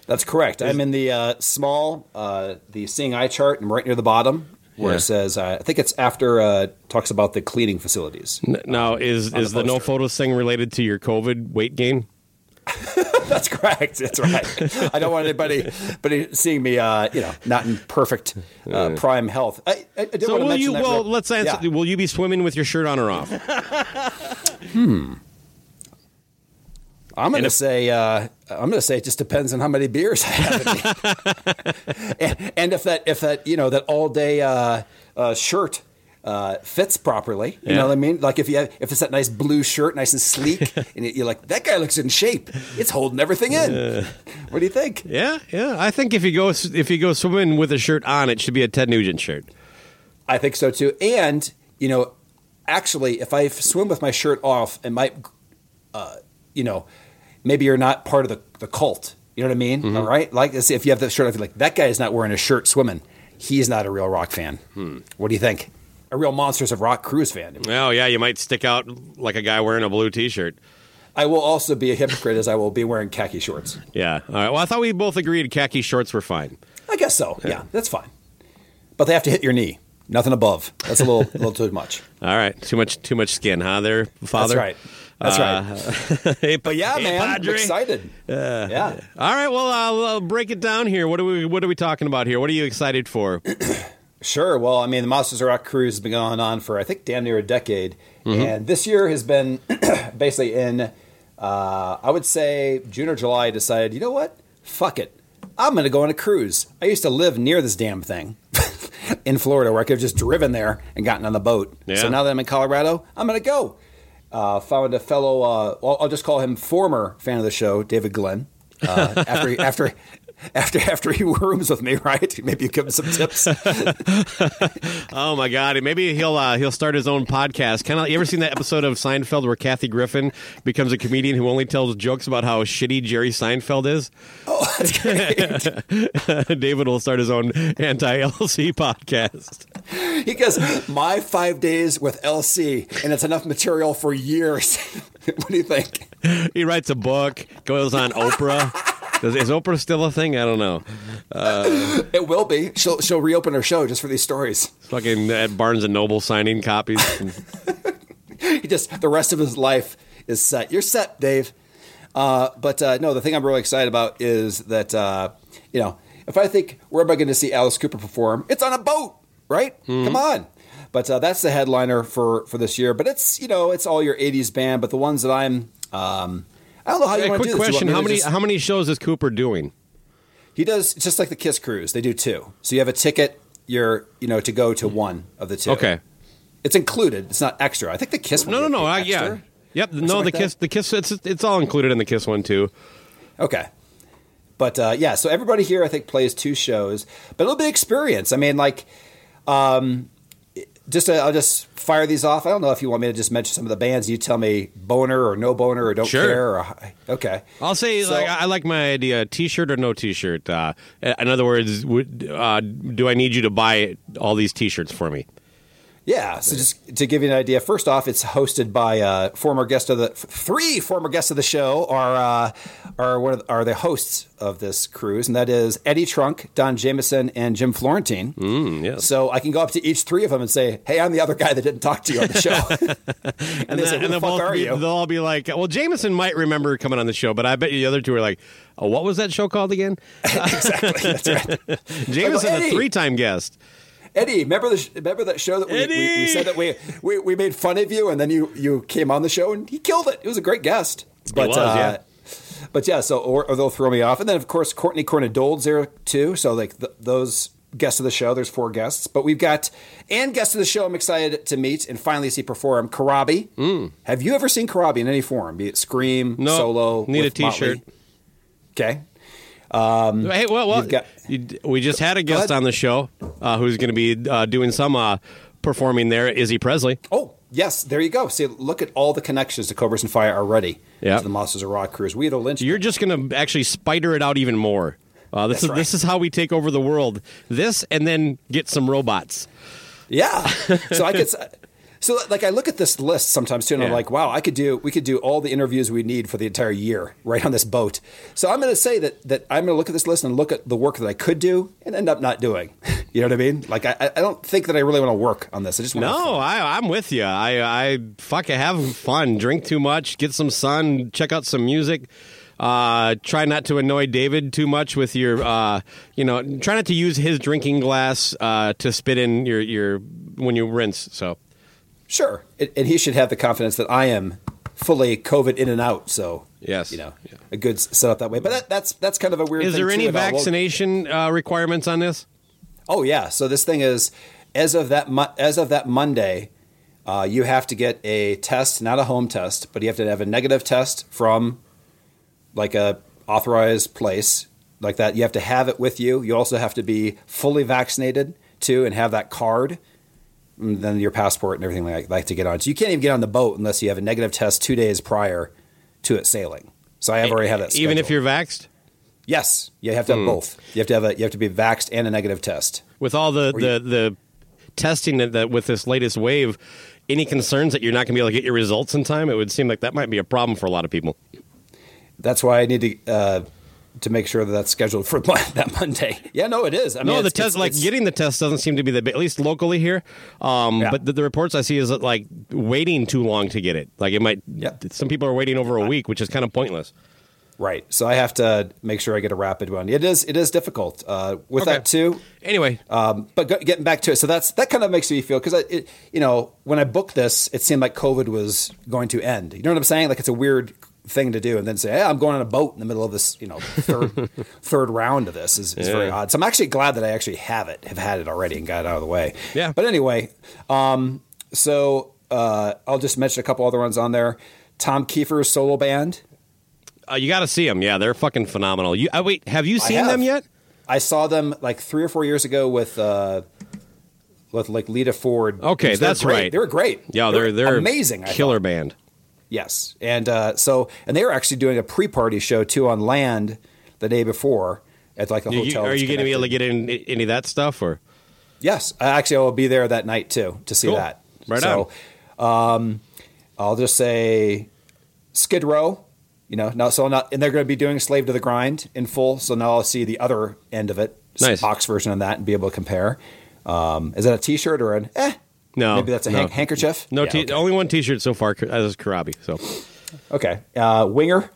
That's correct. I'm in the uh, small, uh, the seeing eye chart, and right near the bottom where Yeah. it says, uh, I think it's after uh, talks about the cleaning facilities. Now, is is the the no photos thing related to your COVID weight gain? (laughs) That's correct. That's right. I don't want anybody, anybody seeing me, uh, you know, not in perfect uh, prime health. I, I, I So will you? Well, real- let's answer. Yeah. Will you be swimming with your shirt on or off? Hmm. I'm going to say uh, I'm going to say it just depends on how many beers I have. (laughs) and, and if that if that you know that all day uh, uh, shirt uh, fits properly, you Yeah. know what I mean? Like if you have, if it's that nice blue shirt, nice and sleek, (laughs) and you're like that guy looks in shape. It's holding everything in. What do you think? Yeah, yeah. I think if you go if you go swimming with a shirt on, it should be a Ted Nugent shirt. I think so too. And you know, actually, if I swim with my shirt off, it might, uh, you know, maybe you're not part of the, the cult. You know what I mean? Mm-hmm. All right. Like if you have that shirt, off, you're like that guy is not wearing a shirt swimming. He's not a real rock fan. Hmm. What do you think? A real Monsters of Rock cruise fan. Oh yeah, you might stick out like a guy wearing a blue T-shirt. I will also be a hypocrite as I will be wearing khaki shorts. (laughs) Yeah. All right. Well, I thought we both agreed khaki shorts were fine. I guess so. Yeah, that's fine. But they have to hit your knee. Nothing above. That's a little, a (laughs) little too much. All right. Too much too much skin, huh? There, father. That's right. That's right. (laughs) hey, But yeah, hey, man, I'm Padre. excited. yeah. All right. Well, I'll, I'll break it down here. What are we What are we talking about here? What are you excited for? (clears throat) Sure. Well, I mean, the Monsters of Rock cruise has been going on for I think damn near a decade, Mm-hmm. and this year has been (clears throat) basically in. Uh, I would say June or July. I decided, you know what? Fuck it. I'm going to go on a cruise. I used to live near this damn thing (laughs) in Florida, where I could have just driven there and gotten on the boat. Yeah. So now that I'm in Colorado, I'm going to go. Uh, found a fellow. Uh, well, I'll just call him former fan of the show, David Glenn. Uh, (laughs) after he, after after after he rooms with me, (laughs) right? Maybe you give him some tips. (laughs) Oh my God! Maybe he'll uh, he'll start his own podcast. Kind of. You ever seen that episode of Seinfeld where Kathy Griffin becomes a comedian who only tells jokes about how shitty Jerry Seinfeld is? Oh, that's great. David will start his own anti-LC podcast. (laughs) he goes, my five days with LC, and it's enough material for years. (laughs) what do you think? He writes a book, goes on Oprah. Is, is Oprah still a thing? I don't know. Uh, It will be. She'll she'll reopen her show just for these stories. fucking at Barnes and Noble signing copies. (laughs) He just the rest of his life is set. You're set, Dave. Uh, but uh, no, the thing I'm really excited about is that uh, you know if I think where am I going to see Alice Cooper perform? It's on a boat, right? Come on. But uh, that's the headliner for for this year. But it's you know it's all your '80s band. But the ones that I'm um, I don't know how you Hey, want to do. You question: How many just- how many shows is Cooper doing? He does just like the Kiss cruise. They do two. So you have a ticket. You're you know to go to one of the two. Okay. It's included. It's not extra. I think the Kiss. one No, no, no. I, yeah. Yep. No, the like that? kiss. The kiss. It's it's all included in the kiss one too. Okay. But uh, yeah, so everybody here I think plays two shows, but it'll be experience. I mean, like, um, just uh, I'll just fire these off. I don't know if you want me to just mention some of the bands. You tell me boner or no boner or don't Sure. care. Or, okay. I'll say So- like I I like my idea: T-shirt or no T-shirt. Uh, in other words, would, uh, do I need you to buy all these T-shirts for me? Yeah, so just to give you an idea, first off, it's hosted by uh, former guest of the three former guests of the show are uh, are one of the, are the hosts of this cruise, and that is Eddie Trunk, Don Jamieson, and Jim Florentine. Mm, yes. So I can go up to each three of them and say, "Hey, I'm the other guy that didn't talk to you on the show." (laughs) and, they say, "Who the they'll fuck are be, you?" They'll all be like, "Well, Jamieson might remember coming on the show, but I bet you the other two are like, oh, what was that show called again?" (laughs) exactly. That's right. (laughs) Jamieson, a three-time guest. Eddie, remember the remember that show that we, we, we said that we, we we made fun of you, and then you you came on the show and he killed it. It was a great guest. But was, uh, yeah. but yeah, so or, or they'll throw me off, and then of course Courtney Cornadold's there too. So like th- those guests of the show, there's four guests, but we've got and guests of the show. I'm excited to meet and finally see perform Corabi. Have you ever seen Corabi in any form, be it scream, Mm. No, solo, need a with Motley? T-shirt. Okay. Um, Hey, well, well got- you, we just had a guest on the show uh, who's going to be uh, doing some uh, performing there, Izzy Presley. Oh, yes, there you go. See, look at all the connections to Cobras and Fire already. Yeah. To the Monsters of Rock cruise. Weirdo Lynch. You're just going to actually spider it out even more. Uh, this That's is right. this is how we take over the world. This and then get some robots. Yeah. So I could. So like I look at this list sometimes too, and I'm like, wow, I could do. We could do all the interviews we need for the entire year right on this boat. So I'm going to say that that I'm going to look at this list and look at the work that I could do and end up not doing. (laughs) You know what I mean? Like I, I don't think that I really want to work on this. I just want to No, I, I'm with you. I, I fuck have fun. Drink too much, get some sun, check out some music. Uh, try not to annoy David too much with your, uh, you know, try not to use his drinking glass uh, to spit in your, your when you rinse. So Sure, and, and he should have the confidence that I am fully COVID in and out. So Yes. you know, a good setup that way. But that, that's that's kind of a weird. Thing. Is there any about, well, vaccination uh, requirements on this? Oh yeah. So this thing is as of that mo- as of that Monday, uh, you have to get a test, not a home test, but you have to have a negative test from like a authorized place like that. You have to have it with you. You also have to be fully vaccinated too, and have that card. And then your passport and everything like, like to get on. So you can't even get on the boat unless you have a negative test two days prior to it sailing. So I have already had that. Even if you're vaxxed? yes, you have to have Hmm. both. You have to have a you have to be vaxxed and a negative test. With all the, Or you- the, the testing that, that with this latest wave, any concerns that you're not going to be able to get your results in time? It would seem like that might be a problem for a lot of people. That's why I need to uh, to make sure that that's scheduled for (laughs) that Monday. Yeah, no, it is. I mean, no, the it's- test, it's- like it's- getting the test, doesn't seem to be the at least locally here. Um, Yeah. But the, the reports I see is that like waiting too long to get it. Like it might. Yeah. Some people are waiting over a week, which is kind of pointless. right. So I have to make sure I get a rapid one. It is it is difficult uh, with Okay. that too. Anyway, Um, but go, getting back to it, so that's that kind of makes me feel because it, you know, when I booked this, it seemed like COVID was going to end. You know what I'm saying? Like it's a weird thing to do, and then say, "Hey, I'm going on a boat in the middle of this," you know, third (laughs) third round of this is, is very odd. So I'm actually glad that I actually have it, have had it already, and got it out of the way. Yeah. But anyway, um, so uh, I'll just mention a couple other ones on there. Tom Keifer's solo band. uh, you got to see them. Yeah, they're fucking phenomenal. You uh, wait, have you seen have. them yet? I saw them like three or four years ago with uh, with like Lita Ford. Okay, that's great. right. They were great. Yeah, they're they're amazing. Killer band. Yes, and uh, so and they were actually doing a pre-party show too on land the day before at like a You- you- hotel. are you going to be able to get in any of that stuff or? Yes, actually I will be there that night too to see Cool. that. Right so, Um, I'll just say Skid Row. You know, now so not, and they're going to be doing Slave to the Grind in full. So now I'll see the other end of it, Nice. box version of that, and be able to compare. Um, is that a T-shirt or an eh? No, maybe that's a no. hank- handkerchief. No, Yeah, t- okay. only one T-shirt so far. As is Corabi. So, Okay, uh, Winger.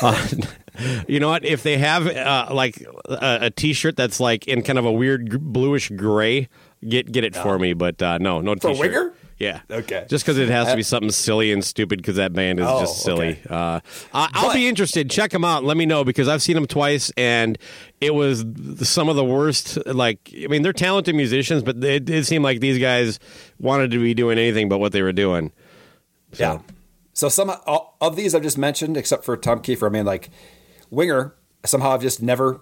uh, (laughs) you know what? If they have uh, like a, a T-shirt that's like in kind of a weird gr- bluish gray, get get it for me. But uh, no, no For T-shirt. For Winger? Yeah. Okay. Just because it has to Uh, be something silly and stupid because that band is Oh, just silly. okay. Uh, I, I'll But- be interested. Check them out. Let me know because I've seen them twice and it was some of the worst. Like, I mean, they're talented musicians, but it did seem like these guys wanted to be doing anything but what they were doing. So, Yeah. So some of these I've just mentioned, except for Tom Keifer. I mean, like Winger. Somehow I've just never.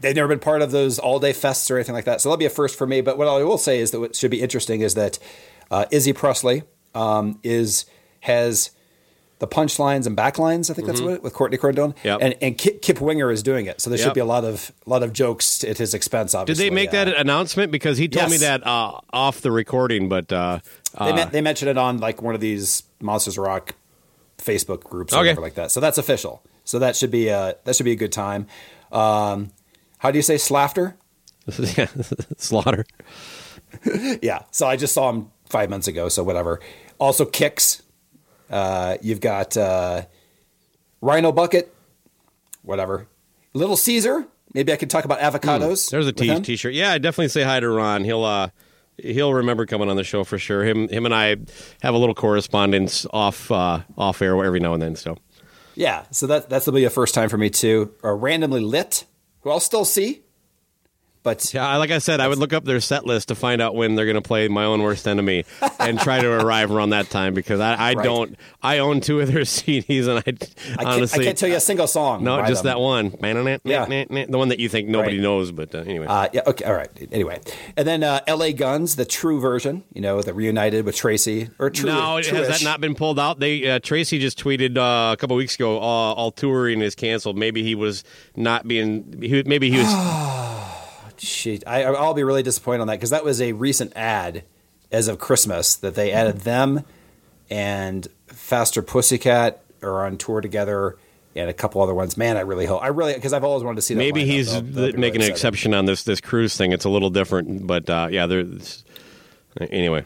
They've never been part of those all day fests or anything like that. So that'll be a first for me. But what I will say is that what should be interesting is that uh, Izzy Presley um, is has the punchlines and backlines. I think that's what with Courtney. Mm-hmm. Yep. And and Kip, Kip Winger is doing it. So there Yep. should be a lot of a lot of jokes at his expense. Obviously, did they make that Uh, announcement? Because he told me that uh, off the recording, but uh, They, uh, they mentioned it on like one of these Monsters Rock Facebook groups or Okay. whatever like that. So that's official. So that should be a that should be a good time. Um, how do you say slafter? (laughs) slaughter. yeah. So I just saw him five months ago. So whatever. Also Kix. Uh, you've got uh, Rhino Bucket. Whatever. Little Caesar. Maybe I could talk about avocados. There's a t- t-shirt. Yeah, I definitely say hi to Ron. He'll uh, he'll remember coming on the show for sure. Him him and I have a little correspondence off uh, off air every now and then. So Yeah, so that that's will be a first time for me too. Or uh, randomly lit, who I'll still see, But Yeah, like I said, I would look up their set list to find out when they're going to play My Own Worst Enemy and try to arrive around that time because I, I Right. don't. I own two of their (laughs) CDs and I, I can't, honestly I can't tell you a single song. No, just them. that one. Yeah. the one that you think nobody Right. knows, but uh, anyway. Uh, yeah. Okay. All right. Anyway, and then uh, L.A. Guns, the true version. You know, the reunited with Tracii or true. no, has True-ish. that not been pulled out? They uh, Tracii just tweeted uh, a couple weeks ago. Uh, all touring is canceled. Maybe he was not being. He, maybe he was. (sighs) (sighs) Shit, I, I'll be really disappointed on that because that was a recent ad as of Christmas that they added them and Faster Pussycat are on tour together and a couple other ones. Man, I really hope I really because I've always wanted to see. That maybe lineup. he's They'll- they'll making really an exception on this this cruise thing. It's a little different, but uh, yeah, there's. Anyway,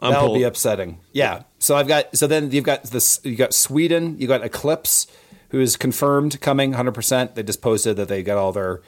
I'm That'll pull- be upsetting. Yeah. So I've got so then you've got this you got Sweden, you got Eclipse, who is confirmed coming 100. percent They just posted that they got all their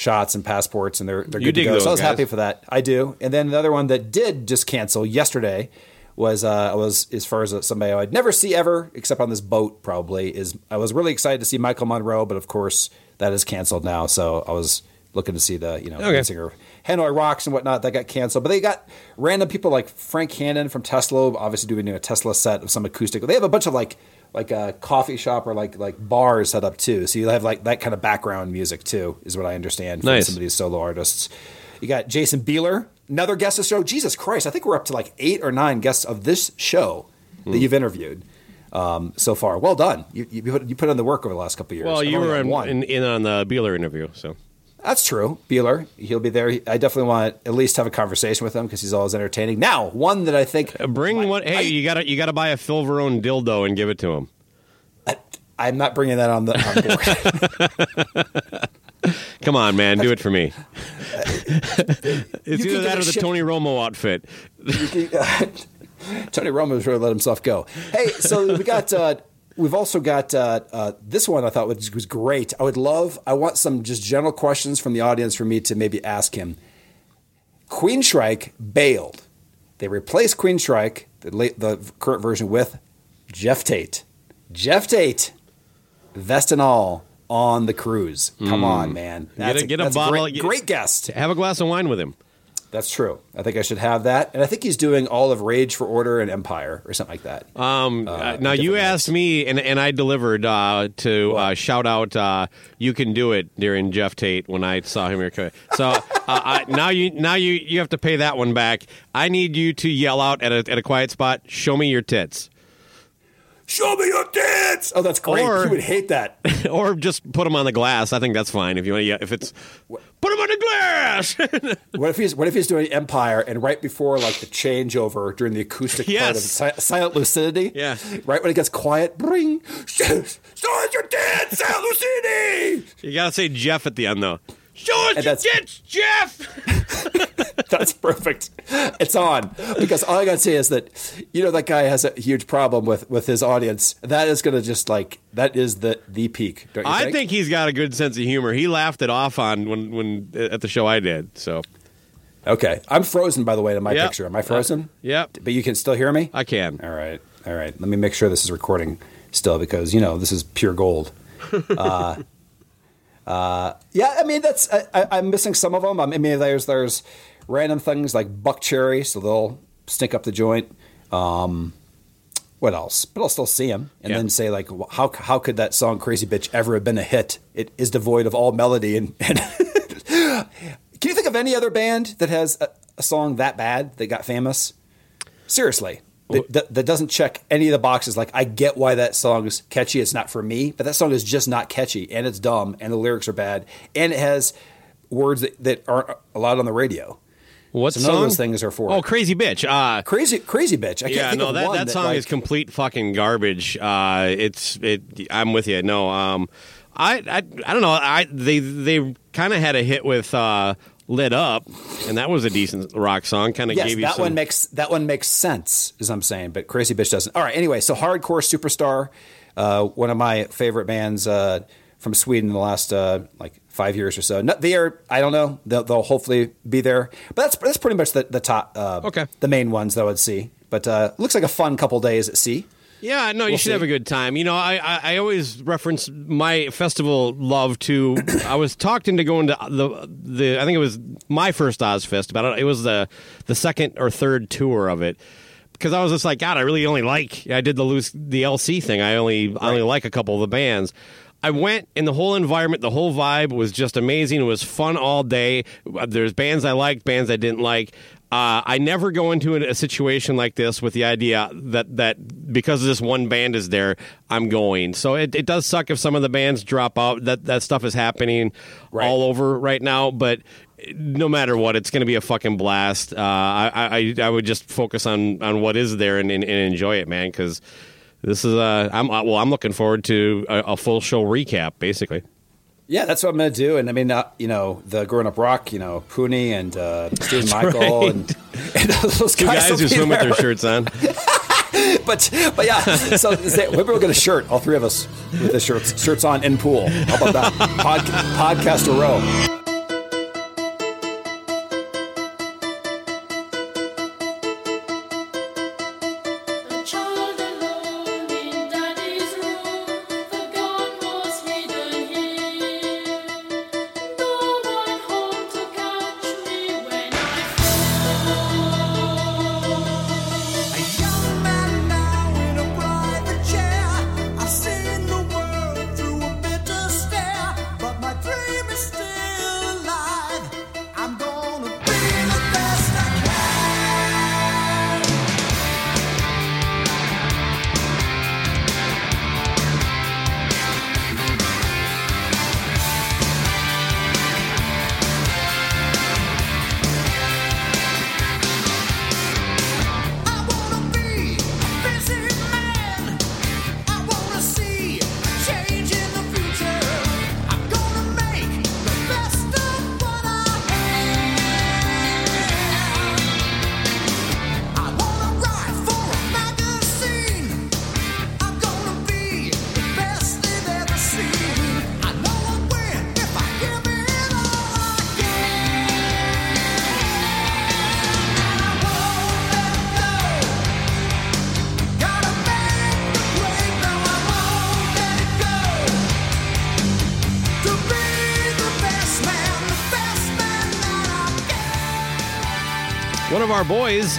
shots and passports and they're they're You good to go. so I was guys. happy for that. I do. And then the other one that did just cancel yesterday was uh was as far as somebody I'd never see ever except on this boat probably is I was really excited to see Michael Monroe, but of course that is canceled now. So I was looking to see the you know Okay. singer Hanoi Rocks and whatnot that got canceled. But they got random people like Frank Hannon from Tesla, obviously doing a Tesla set of some acoustic. They have a bunch of like like a coffee shop or like like bars set up too. So you have like that kind of background music too, is what I understand from Nice. some of these solo artists. You got Jason Bieler, another guest of the show. Jesus Christ, I think we're up to like eight or nine guests of this show that Hmm. you've interviewed. Um, so far, well done. You, you put you put in the work over the last couple of years. Well, I've you were in, one. in, in on the Beeler interview, so That's true. Bueller, he'll be there. I definitely want to at least have a conversation with him because he's always entertaining. Now, one that I think bring one. Hey, you gotta you gotta buy a Phil Varone dildo and give it to him. I'm not bringing that on the on board. (laughs) Come on, man, do it for me. it's You either that or the shit- Tony Romo outfit. (laughs) Tony Romo's really let himself go. Hey, so we got. Uh, we've also got uh, uh, this one. I thought was, was great. I would love. I want some just general questions from the audience for me to maybe ask him. Queensryche bailed. They replaced Queensryche, the late, the current version, with Geoff Tate. Geoff Tate, vest and all, on the cruise. Come Mm. on, man. Get a- get a that's bottle- Great, get- great guest. Have a glass of wine with him. That's true. I think I should have that, and I think he's doing all of Rage for Order and Empire or something like that. Um, Uh, uh, now you asked me, and, and I delivered uh, to uh, shout out uh, "You Can Do It" during Geoff Tate when I saw him here. So uh, I, now you now you you have to pay that one back. I need you to yell out at a at a quiet spot. Show me your tits, Show me your tits. Oh, that's great. Or- he would hate that. (laughs) or just put them on the glass. I think that's fine if you want to. Yeah, if it's put them on the glass. (laughs) What if he's What if he's doing Empire and right before like the changeover during the acoustic part of si- Silent Lucidity? Yeah. Right when it gets quiet, bring. (laughs) Show us your tits, Silent Lucidity. you gotta say Jeff at the end though. Show us your tits, Jeff. (laughs) That's perfect. It's on because all I gotta say is that you know that guy has a huge problem with with his audience. That is gonna just like that is the the peak. Don't you I think? think he's got a good sense of humor. He laughed it off on when when at the show I did. So Okay, I'm frozen by the way to my Yep. picture. Am I frozen? Yep. But you can still hear me. I can. All right, all right. Let me make sure this is recording still because you know this is pure gold. (laughs) uh, uh, yeah, I mean that's I, I'm missing some of them. I mean there's there's random things like Buckcherry, so they'll stink up the joint. Um, what else? But I'll still see them and Yeah. then say like, how how could that song "Crazy Bitch" ever have been a hit? It is devoid of all melody and. and (laughs) Can you think of any other band that has a, a song that bad that got famous? Seriously, that, that, that doesn't check any of the boxes. Like, I get why that song is catchy. It's not for me, but that song is just not catchy, and it's dumb, and the lyrics are bad, and it has words that, that aren't allowed on the radio. What So none of those things are for Oh, crazy bitch. Uh, crazy, crazy bitch. I can't yeah, think no, of that, one that that song like, is complete fucking garbage. Uh, it's it. I'm with you. No, um, I, I, I don't know. I they they kind of had a hit with uh, "Lit Up," and that was a decent rock song. Kind of Yes, gave you that some. one makes that one makes sense, as I'm saying, but Crazy Bitch doesn't. All right, anyway, so Hardcore Superstar, uh, one of my favorite bands uh, from Sweden in the last uh, like five years or so. No, they are, I don't know, they'll, they'll hopefully be there, but that's that's pretty much the, the top, uh, Okay. the main ones that I would see. But uh, looks like a fun couple days at sea. Yeah, no, you We'll should see. have a good time. You know, I, I, I always reference my festival love to. I was talked into going to the the. I think it was my first Ozzfest, but it was the the second or third tour of it. Because I was just like, God, I really only like. I did the loose the LC thing. I only I only like a couple of the bands. I went, and the whole environment, the whole vibe was just amazing. It was fun all day. There's bands I liked, bands I didn't like. Uh, I never go into a, situation like this with the idea that that because this one band is there, I'm going. So it, it does suck if some of the bands drop out. That that stuff is happening all over right now, but. No matter what, it's going to be a fucking blast. Uh, I, I I would just focus on, on what is there and, and, and enjoy it, man. Because this is uh, I'm uh, well, I'm looking forward to a, a full show recap, basically. Yeah, that's what I'm going to do. And I mean, uh, you know, the Growing Up Rock, you know, Pooney and uh, Steve Michael right. and, and (laughs) those Two guys, guys will who be swim with their shirts on. (laughs) but but yeah, so say, maybe we'll get a shirt, all three of us with the shirts shirts on in pool. How about that? Pod, podcast a row.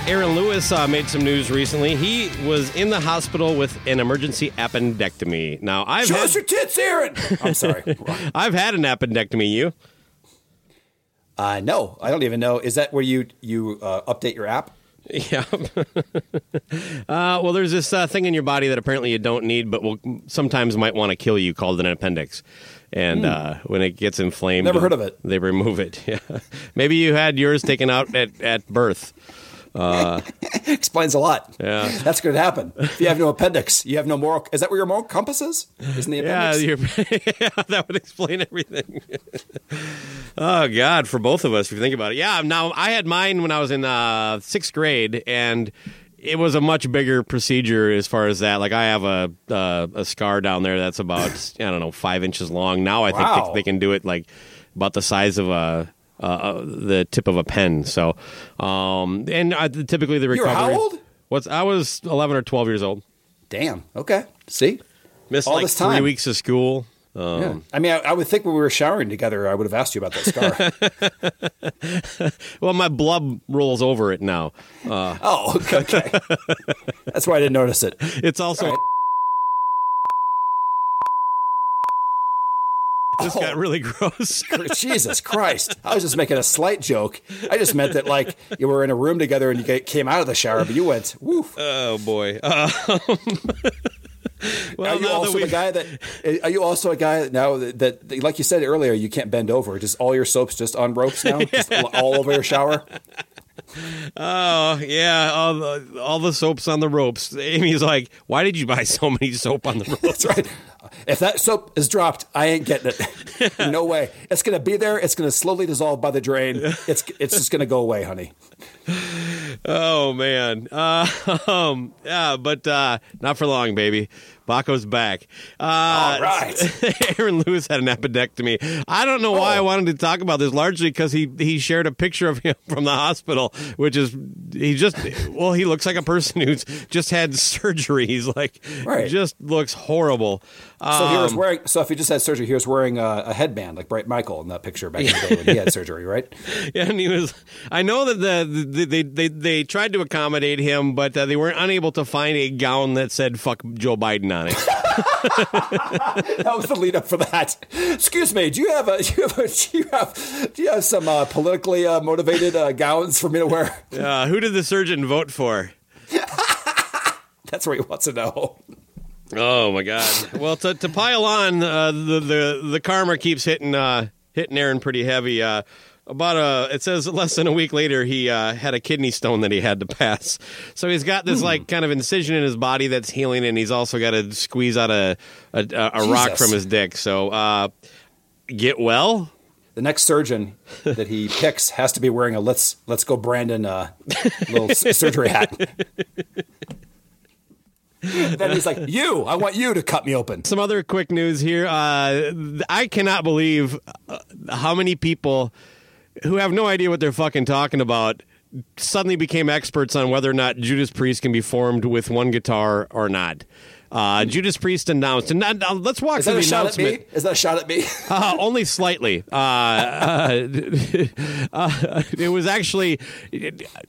Aaron Lewis, uh, made some news recently. He was in the hospital with an emergency appendectomy. Now, I've Show had, us your tits, Aaron. I'm sorry. (laughs) I've had an appendectomy. You? Uh, no, I don't even know. Is that where you you uh, update your app? (laughs) Yeah. (laughs) uh, well, there's this uh, thing in your body that apparently you don't need, but will sometimes might want to kill you, called an appendix. And uh, when it gets inflamed, Never heard of it. They remove it. Yeah. Maybe you had yours taken out at, at birth. Uh, (laughs) Explains a lot. Yeah. (laughs) That's going to happen. If you have no appendix, you have no moral. Is that where your moral compass is? Isn't the appendix? you're, (laughs) yeah, that would explain everything. oh God, for both of us, if you think about it. Yeah. Now I had mine when I was in uh, sixth grade, and it was a much bigger procedure as far as that. Like I have a uh, a scar down there that's about I don't know five inches long. Now I think they, they can do it like about the size of a. Uh, the tip of a pen. So, um, and uh, typically the recovery. how old? What's I was eleven or twelve years old. Damn. Okay. See. Missed All like this three time. weeks of school. Um, Yeah. I mean, I, I would think when we were showering together, I would have asked you about that scar. (laughs) (laughs) Well, my blood rolls over it now. Uh, oh, okay. (laughs) That's why I didn't notice it. it's also. This got really (laughs) gross. Jesus Christ. I was just making a slight joke. I just meant that, like, you were in a room together and you came out of the shower, but you went, woof. oh boy. (laughs) Um, (laughs) well, are you also we've- guy that, are you also a guy that now that, that, like you said earlier, you can't bend over? Just all your soaps just on ropes now? Just all over your shower? (laughs) Oh yeah, all the, all the soaps on the ropes. Amy's like, "Why did you buy so many soap on the ropes?" (laughs) That's right. If that soap is dropped, I ain't getting it. (laughs) no way. It's going to be there. It's going to slowly dissolve by the drain. It's it's just going to go away, honey. Oh man, uh, um, yeah, but uh, not for long, baby. Baco's back. Uh, All right. (laughs) Aaron Lewis had an appendectomy. I don't know why I wanted to talk about this, largely because he he shared a picture of him (laughs) from the hospital, which is he just well he looks like a person who's just had surgery. He's like Right. just looks horrible. So he was Um, wearing. So if he just had surgery, he was wearing a, a headband like Bright Michael in that picture back in the day when he had (laughs) surgery, right? Yeah, and he was. I know that the, the they, they they tried to accommodate him, but uh, they weren't unable to find a gown that said "fuck Joe Biden" on (laughs) (laughs) that was the lead up for that. Excuse me, do you have a (laughs) do you have a, do you have do you have some uh, politically uh, motivated uh, gowns for me to wear? Uh, who did the surgeon vote for? That's what he wants to know. Oh my God! Well, to, to pile on, uh, the the the karma keeps hitting uh, hitting Aaron pretty heavy. About a, it says less than a week later, he uh, had a kidney stone that he had to pass. So he's got this like kind of incision in his body that's healing, and he's also got to squeeze out a a, a rock from his dick. So uh, get well. The next surgeon that he (laughs) picks has to be wearing a let's let's go Brandon uh, little (laughs) surgery hat. then he's like, "You, I want you to cut me open." Some other quick news here. Uh, I cannot believe uh, how many people who have no idea what they're fucking talking about suddenly became experts on whether or not Judas Priest can be formed with one guitar or not. Uh, Judas Priest announced, and now let's walk Is through that a the shot at announcement. me? Is that a shot at me? (laughs) Uh, only slightly. Uh, uh, (laughs) uh, it was actually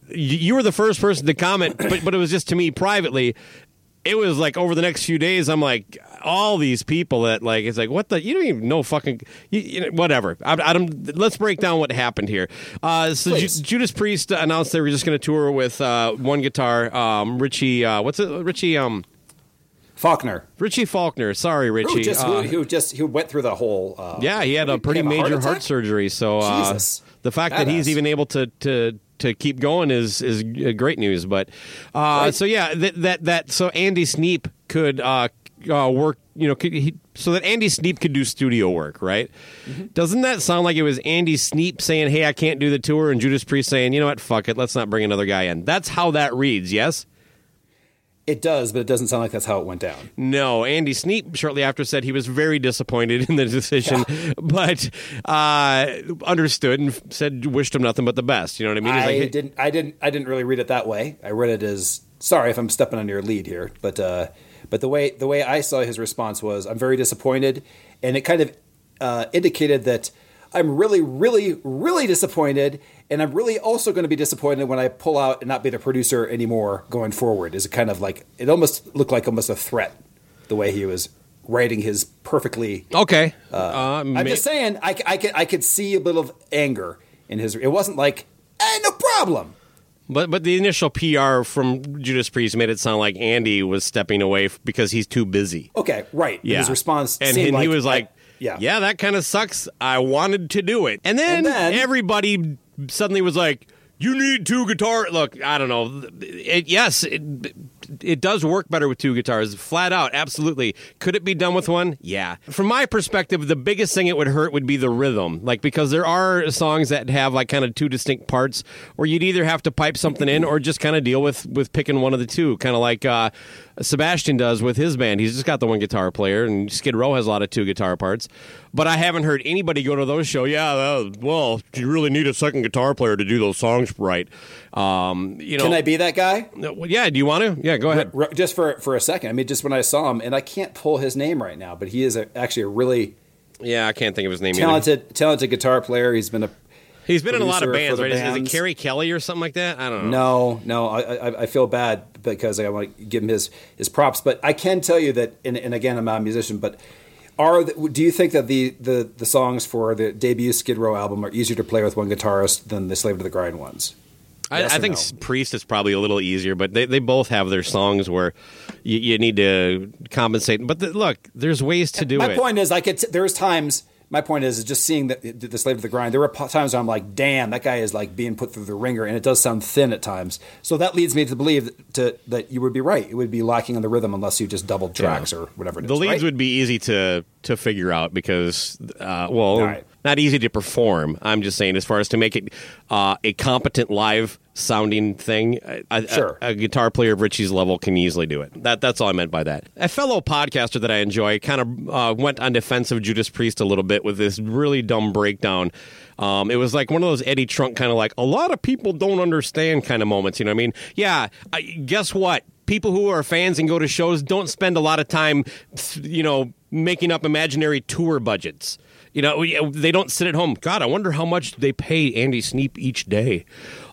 you were the first person to comment, but but it was just to me privately. It was like over the next few days, I'm like all these people that like it's like what the you don't even know fucking you, you know, whatever. I, I. Let's break down what happened here. Uh, so Ju- Judas Priest announced they were just going to tour with uh, one guitar. Um, Richie, uh, what's it? Richie. Um, Faulkner, Richie Faulkner. Sorry, Richie. who just Uh, who, who just who went through the whole. Uh, yeah, he had a pretty a heart major heart, surgery. So uh, Jesus. the fact that he's even able to to to keep going is is uh, great news. But uh, Right. so yeah, that that that so Andy Sneap could uh, uh, work. You know, could, he, so that Andy Sneap could do studio work, right? Mm-hmm. Doesn't that sound like it was Andy Sneap saying, "Hey, I can't do the tour," and Judas Priest saying, "You know what? Fuck it, let's not bring another guy in." That's how that reads. Yes. It does, but it doesn't sound like that's how it went down. No, Andy Sneap shortly after said he was very disappointed in the decision, (laughs) but uh, understood and said wished him nothing but the best. You know what I mean? He's I like, hey- didn't. I didn't. I didn't really read it that way. I read it as sorry if I'm stepping on your lead here, but uh, but the way the way I saw his response was I'm very disappointed, and it kind of uh, indicated that I'm really, really, really disappointed, and I'm really also going to be disappointed when I pull out and not be the producer anymore going forward. Is a kind of like it almost looked like almost a threat the way he was writing his perfectly okay. uh, I'm ma- just saying, I, I could I could see a bit of anger in his. It wasn't like, eh, no problem. But but the initial PR from Judas Priest made it sound like Andy was stepping away because he's too busy. Okay, right. Yeah. His response and, and he was like, yeah. yeah, that kind of sucks. I wanted to do it." And then, And then- everybody suddenly was like, "You need two guitar." Look, I don't know. It, yes, it, it does work better with two guitars, flat out, absolutely. Could it be done with one? Yeah. From my perspective, the biggest thing it would hurt would be the rhythm, like because there are songs that have like kind of two distinct parts, where you'd either have to pipe something in or just kind of deal with with picking one of the two, kind of like uh, Sebastian does with his band. He's just got the one guitar player, and Skid Row has a lot of two guitar parts. But I haven't heard anybody go to those show. Yeah, uh, well, you really need a second guitar player to do those songs right. Um, you know, Can I be that guy? Well, yeah, do you want to? Yeah, go ahead. R- Just for for a second. I mean, just when I saw him, and I can't pull his name right now, but he is a, actually a really Yeah, I can't think of his name. either. talented talented guitar player. He's been a He's been in a lot of bands, right? the Is, is it bands. Kerry Kelly or something like that? I don't know. No, no, I, I, I feel bad because I want to give him his, his props, but I can tell you that, and, and again, I'm not a musician, but are the, do you think that the, the, the songs for the debut Skid Row album are easier to play with one guitarist than the Slave to the Grind ones? I, Yes I or think no? Priest is probably a little easier, but they, they both have their songs where you, you need to compensate. But the, look, there's ways to do my it. My point is, I could. There's times. My point is, is just seeing the, the, the Slave to the Grind. There were times where I'm like, "Damn, that guy is like being put through the ringer," and it does sound thin at times. So that leads me to believe that, to, that you would be right. It would be lacking on the rhythm unless you just doubled tracks or whatever. It is, the leads right? would be easy to to figure out because, uh, well, right. Not easy to perform. I'm just saying, as far as to make it uh, a competent live sounding thing. A, a- Sure. a, guitar player of Richie's level can easily do it. That that's all I meant by that. A fellow podcaster that I enjoy kind of uh, went on defense of Judas Priest a little bit with this really dumb breakdown. Um, it was like one of those Eddie Trunk kind of like a lot of people don't understand kind of moments. You know what I mean? Yeah. I, guess what? People who are fans and go to shows don't spend a lot of time, you know, making up imaginary tour budgets. You know, we- uh, they don't sit at home. God, I wonder how much they pay Andy Sneap each day.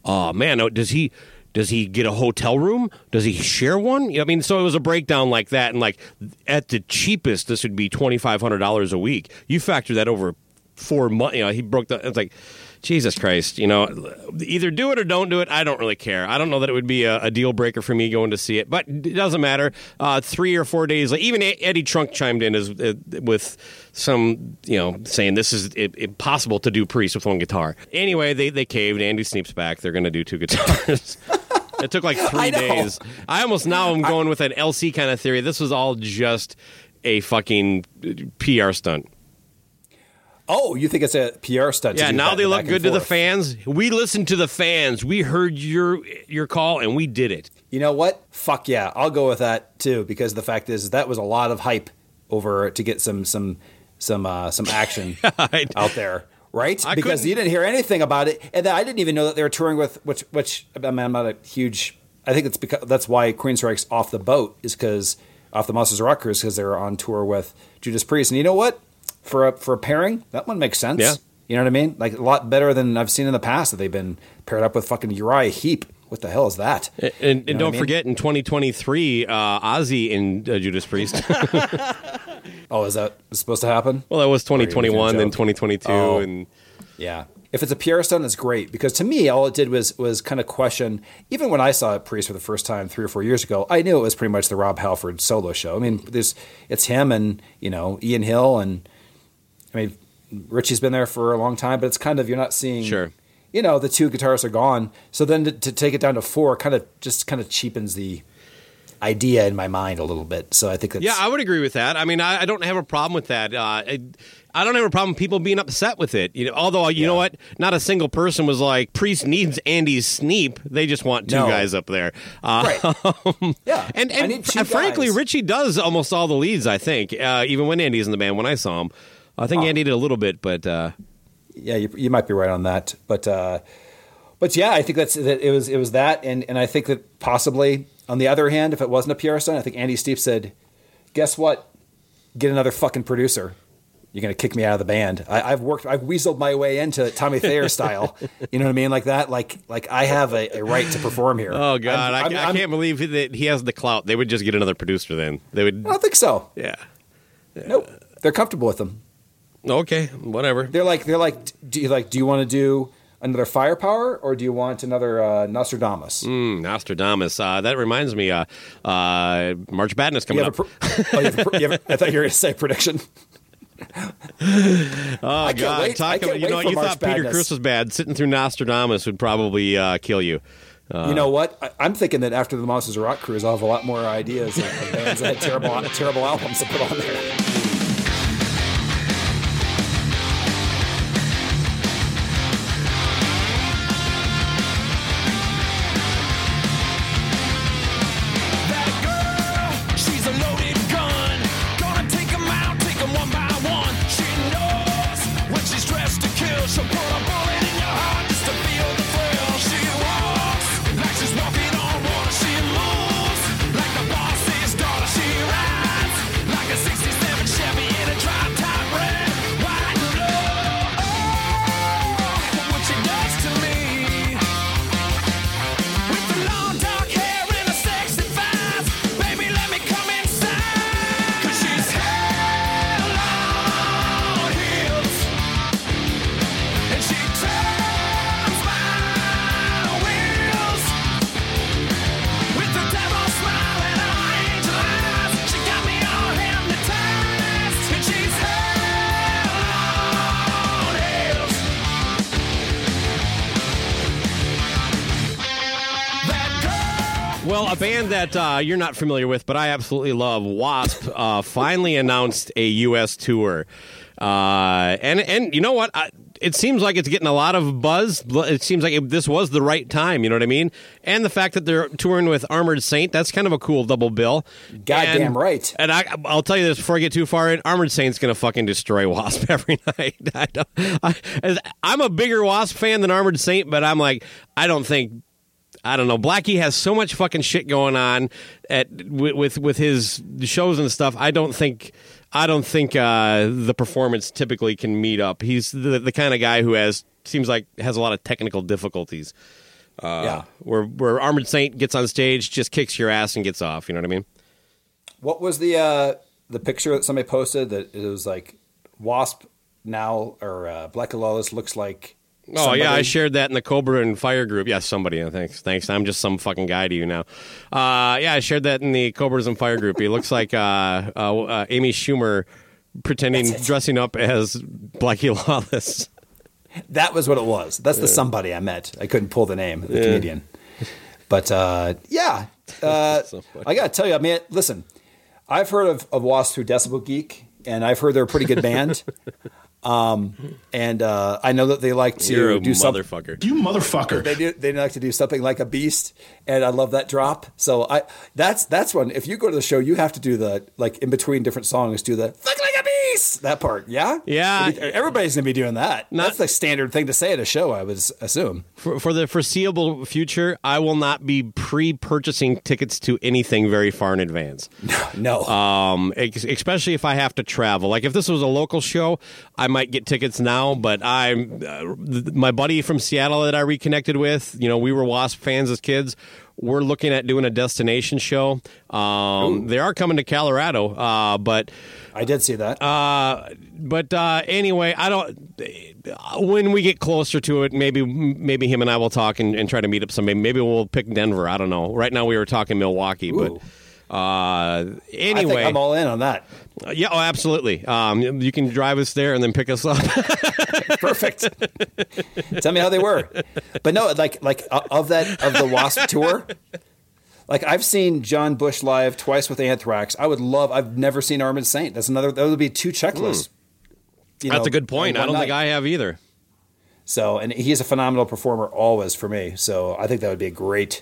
Oh man, does he? Does he get a hotel room? Does he share one? I mean, so it was a breakdown like that, and like at the cheapest, this would be twenty five hundred dollars a week. You factor that over four months. You know, he broke the. It's like. Jesus Christ, you know, either do it or don't do it. I don't really care. I don't know that it would be a, a deal breaker for me going to see it, but it doesn't matter. Uh, three or four days, like even Eddie Trunk chimed in as uh, with some, you know, saying this is i impossible to do Priest with one guitar. Anyway, they they caved. Andy Sneap's back. They're going to do two (laughs) guitars. (laughs) it took like three I days. I almost now I'm going with an LC kind of theory. This was all just a fucking PR stunt. Oh, you think it's a PR stunt? Yeah, now they look good to the fans. We listened to the fans. We heard your your call and we did it. You know what? Fuck yeah, I'll go with that too. Because the fact is, that was a lot of hype over to get some some some uh, some action (laughs) out there, right? I because couldn't- you didn't hear anything about it, and I didn't even know that they were touring with which which I mean, I'm not a huge. I think it's because that's why Queensryche off the boat is because off the Monsters of Rock because they were on tour with Judas Priest, and you know what? For a for a pairing, that one makes sense. Yeah. You know what I mean? Like a lot better than I've seen in the past that they've been paired up with fucking Uriah Heep. What the hell is that? And, and, You know what don't I mean? forget, in 2023, uh, Ozzy and uh, Judas Priest. (laughs) (laughs) Oh, is that supposed to happen? well, that was Or are you making a 2021, then 2022, Oh. and Yeah. If it's a PR stunt, it's great because to me, all it did was was kind of question. Even when I saw Priest for the first time three or four years ago, I knew it was pretty much the Rob Halford solo show. I mean, there's it's him and you know Ian Hill and I mean Richie's been there for a long time, but it's kind of you're not seeing. Sure. You know, the two guitarists are gone, so then to, to take it down to four kind of just kind of cheapens the idea in my mind a little bit. So I think that's yeah, I would agree with that. I mean, I, I don't have a problem with that. Uh, I, I don't have a problem with people being upset with it. You know, although you know what, not a single person was like, "Priest needs Andy's Sneap." They just want two No. guys up there. Uh, (laughs) yeah, and and fr- frankly. Richie does almost all the leads. I think, uh, even when Andy's in the band. When I saw him, I think Andy did a little bit, but uh, yeah, you, you might be right on that, but uh, but yeah, I think that's that it was it was that, and and I think that possibly on the other hand, if it wasn't a PR stunt, I think Andy Sneap said, "Guess what? Get another fucking producer. You're gonna kick me out of the band. I, I've worked, I've weaseled my way into Tommy Thayer style. (laughs) You know what I mean, like that. Like like I have a, a right to perform here. oh god, I'm- I, I'm- I I'm- can't believe that he has the clout. They would just get another producer. Then they would. I don't think so. Yeah. Nope. They're comfortable with them. Okay. Whatever. They're like they're like do you like do you want to do another firepower or do you want another uh, Nostradamus? Mm, Nostradamus. Uh, that reminds me. Uh, uh, March Madness You coming up. pr- oh, you pr- you have a- I thought you were going to say prediction. (laughs) Oh I God! wait- Talk about, you know, you March thought Peter. Chris was bad. Sitting through Nostradamus would probably uh, kill you. Uh, you know what? I, I'm thinking that after the Monsters of Rock cruise, I'll have a lot more ideas of, of bands that had terrible terrible albums to put on there. That uh, you're not familiar with, but I absolutely love, Wasp, uh, finally announced a U.S. tour. Uh, and and you know what? I, it seems like it's getting a lot of buzz. It seems like it, this was the right time. You know what I mean? And the fact that they're touring with Armored Saint, that's kind of a cool double bill. Goddamn And- right. And I, I'll tell you this before I get too far in. Armored Saint's going to fucking destroy Wasp (laughs) every night. (laughs) I don't, I, I'm a bigger Wasp fan than Armored Saint, but I'm like, I don't think I don't know. Blackie has so much fucking shit going on at with with, with his shows and stuff. I don't think I don't think uh, the performance typically can meet up. He's the, the kind of guy who has seems like has a lot of technical difficulties. Uh, Yeah. Where where Armored Saint gets on stage, just kicks your ass and gets off. You know what I mean? What was the uh, the picture that somebody posted that it was like Wasp now or uh, Black Lawless looks like? Oh yeah, I shared that in the Cobra and Fire group. Yeah, somebody. Thanks, thanks. I'm just some fucking guy to you now. Uh, yeah, I shared that in the Cobras and Fire group. He looks like uh, uh, uh, Amy Schumer pretending dressing up as Blackie Lawless. That was what it was. That's the somebody I met. I couldn't pull the name, the Yeah. comedian. But uh, yeah, (laughs) uh, I got to tell you, I mean, listen, I've heard of, of Wasp through Decibel Geek, and I've heard they're a pretty good band. Um, and uh, I know that they like to You're a do something. motherfucker. You motherfucker. They do. They like to do something like a beast, and I love that drop. So I that's that's one. If you go to the show, you have to do the like in between different songs, do the fuck like a beast that part. Yeah, Yeah. Everybody's gonna be doing that. that's the standard thing to say at a show. I would assume. For, for the foreseeable future, I will not be pre-purchasing tickets to anything very far in advance. (laughs) No. Um, especially if I have to travel. Like if this was a local show, I might get tickets now. But I'm uh, my buddy from Seattle that I reconnected with. You know, we were Wasp fans as kids. We're looking at doing a destination show. Um, they are coming to Colorado, uh, but I did see that. uh, but uh, anyway, I don't. When we get closer to it, maybe maybe him and I will talk and, and try to meet up. Somebody. Maybe we'll pick Denver. I don't know. Right now, we were talking Milwaukee, but. Uh, I anyway, think I'm all in on that. uh, yeah, oh, absolutely. Um, you can drive us there and then pick us up. (laughs) Perfect. Tell me how they were. But no, like like uh, of that of the Wasp (laughs) tour. Like I've seen John Bush live twice with Anthrax. I would love. I've never seen Armored Saint. That's another. That would be two checklists. you That's a good point. I don't think. I have either. So, and he's a phenomenal performer always for me. So I think that would be a great,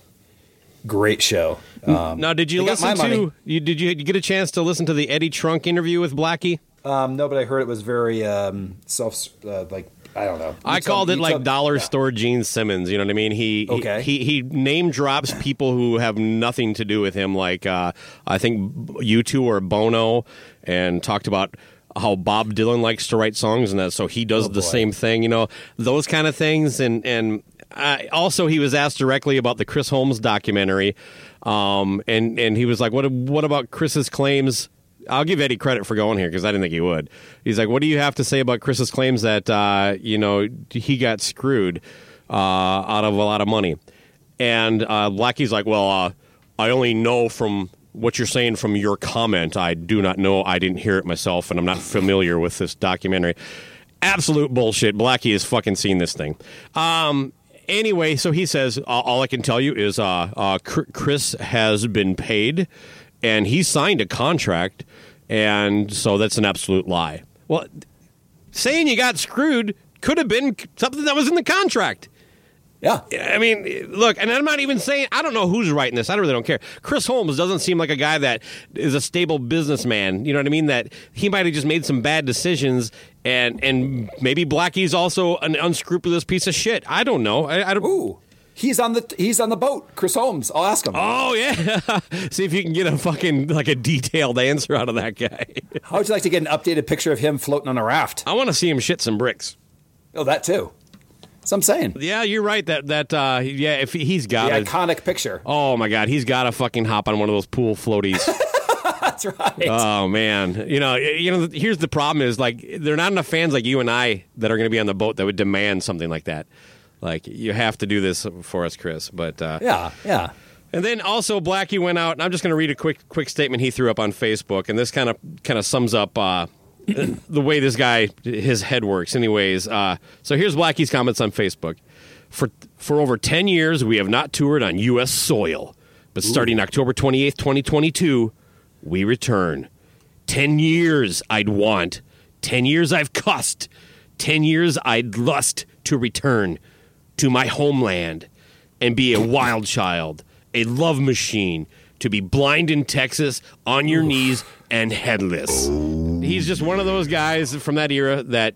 great show. Um, now, did you listen to? You, did you get a chance to listen to the Eddie Trunk interview with Blackie? Um, no, but I heard it was very um, self, uh, like I don't know. I You tell- called it like tell- dollar yeah. store Gene Simmons. You know what I mean? He Okay. he, he name drops people who have nothing to do with him. Like uh, I think U2 or Bono, and talked about how Bob Dylan likes to write songs and that, so he does the same thing. You know those kind of things. And and uh, also he was asked directly about the Chris Holmes documentary, um, and and he was like, what what about Chris's claims? I'll give Eddie credit for going here because I didn't think he would. He's like, "What do you have to say about Chris's claims that uh, you know he got screwed uh, out of a lot of money?" And uh, Blackie's like, "Well, uh, I only know from what you're saying from your comment. I do not know. I didn't hear it myself, and I'm not familiar with this documentary." Absolute bullshit. Blackie has fucking seen this thing. Um, anyway, so he says, "All I can tell you is uh, uh, Chris has been paid, and he signed a contract, and so that's an absolute lie." Well, saying you got screwed could have been something that was in the contract. Yeah. I mean, look, and I'm not even saying I don't know who's writing this. I really don't care. Chris Holmes doesn't seem like a guy that is a stable businessman. You know what I mean? That he might have just made some bad decisions, and and maybe Blackie's also an unscrupulous piece of shit. I don't know. I, I don't. Ooh, he's on the he's on the boat. Chris Holmes. I'll ask him. Oh yeah, (laughs) see if you can get a fucking like a detailed answer out of that guy. How would you like to get an updated picture of him floating on a raft? I want to see him shit some bricks. Oh, that too. That's what I'm saying. Yeah, you're right. That that uh, yeah, if he, he's The got it. iconic picture. Oh my god, he's got to fucking hop on one of those pool floaties. (laughs) That's right. Oh man, you know, you know. Here's the problem: is like there are not enough fans like you and I that are going to be on the boat that would demand something like that. Like you have to do this for us, Chris. But uh, yeah, yeah. And then also Blackie went out, and I'm just going to read a quick quick statement he threw up on Facebook, and this kind of kind of sums up uh, (clears throat) the way this guy his head works. Anyways, uh, so here's Blackie's comments on Facebook. For for over ten years, we have not toured on U.S. soil, but starting October 28th, 2022, we return. Ten years I'd want. Ten years I've cussed. 10 years I'd lust to return to my homeland and be a wild child, a love machine, to be blind in Texas, on your knees, and headless. He's just one of those guys from that era that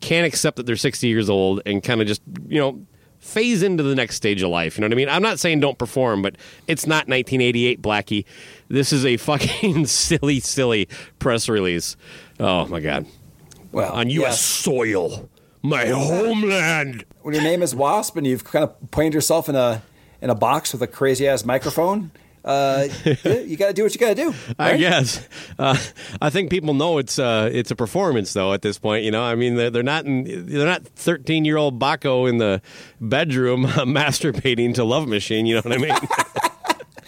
can't accept that they're 60 years old and kind of just, you know, phase into the next stage of life. You know what I mean? I'm not saying don't perform, but it's not 1988, Blackie. This is a fucking (laughs) silly, silly press release. Oh, my God. Well, On U.S. yes. soil, my homeland. when your name is Wasp and you've kind of pointed yourself in a in a box with a crazy ass microphone, uh, (laughs) you got to do what you got to do. I guess. Uh, I think people know it's uh, it's a performance, though. At this point, you know, I mean, they're, they're not in, they're not thirteen year old Baco in the bedroom (laughs) masturbating to Love Machine. You know what I mean?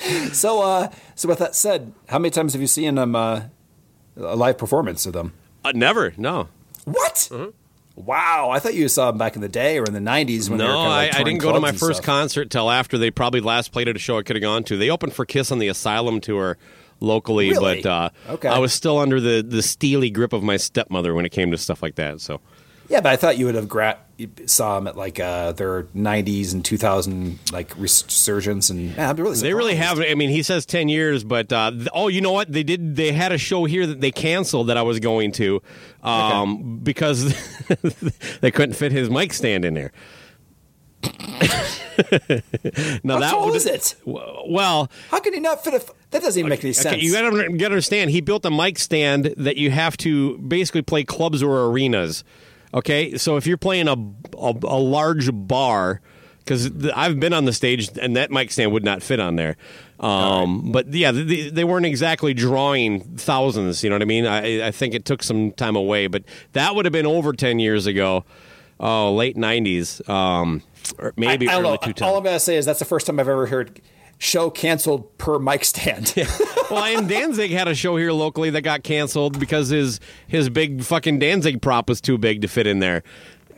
(laughs) So, uh, so with that said, how many times have you seen them uh, a live performance of them? uh, never. No. What? Wow, I thought you saw them back in the day or in the '90s when they were No, kind of I, like I touring didn't go to my first stuff. concert till after they probably last played at a show I could have gone to. They opened for Kiss on the Asylum tour locally, Really? but uh, Okay. I was still under the, the steely grip of my stepmother when it came to stuff like that. So Yeah, but I thought you would have gra- saw them at like uh, their '90s and 2000 like resurgence, and yeah, I'm really They really have. I mean, he says ten years, but uh, th- oh, you know what? They did. They had a show here that they canceled that I was going to um, because (laughs) they couldn't fit his mic stand in there. (laughs) now How that tall would- is it? Well, How can you not fit a? F- that doesn't even make any sense. Okay, you got to understand. He built a mic stand that you have to basically play clubs or arenas. Okay, so if you're playing a a, a large bar, because I've been on the stage and that mic stand would not fit on there. Um, But yeah, they, they weren't exactly drawing thousands. You know what I mean? I, I think it took some time away, but that would have been over ten years ago. Oh, late '90s, um, or maybe I, I don't early 2000s. All I'm gonna say is that's the first time I've ever heard show canceled per mic stand. (laughs) well, and Danzig had a show here locally that got canceled because his his big fucking Danzig prop was too big to fit in there.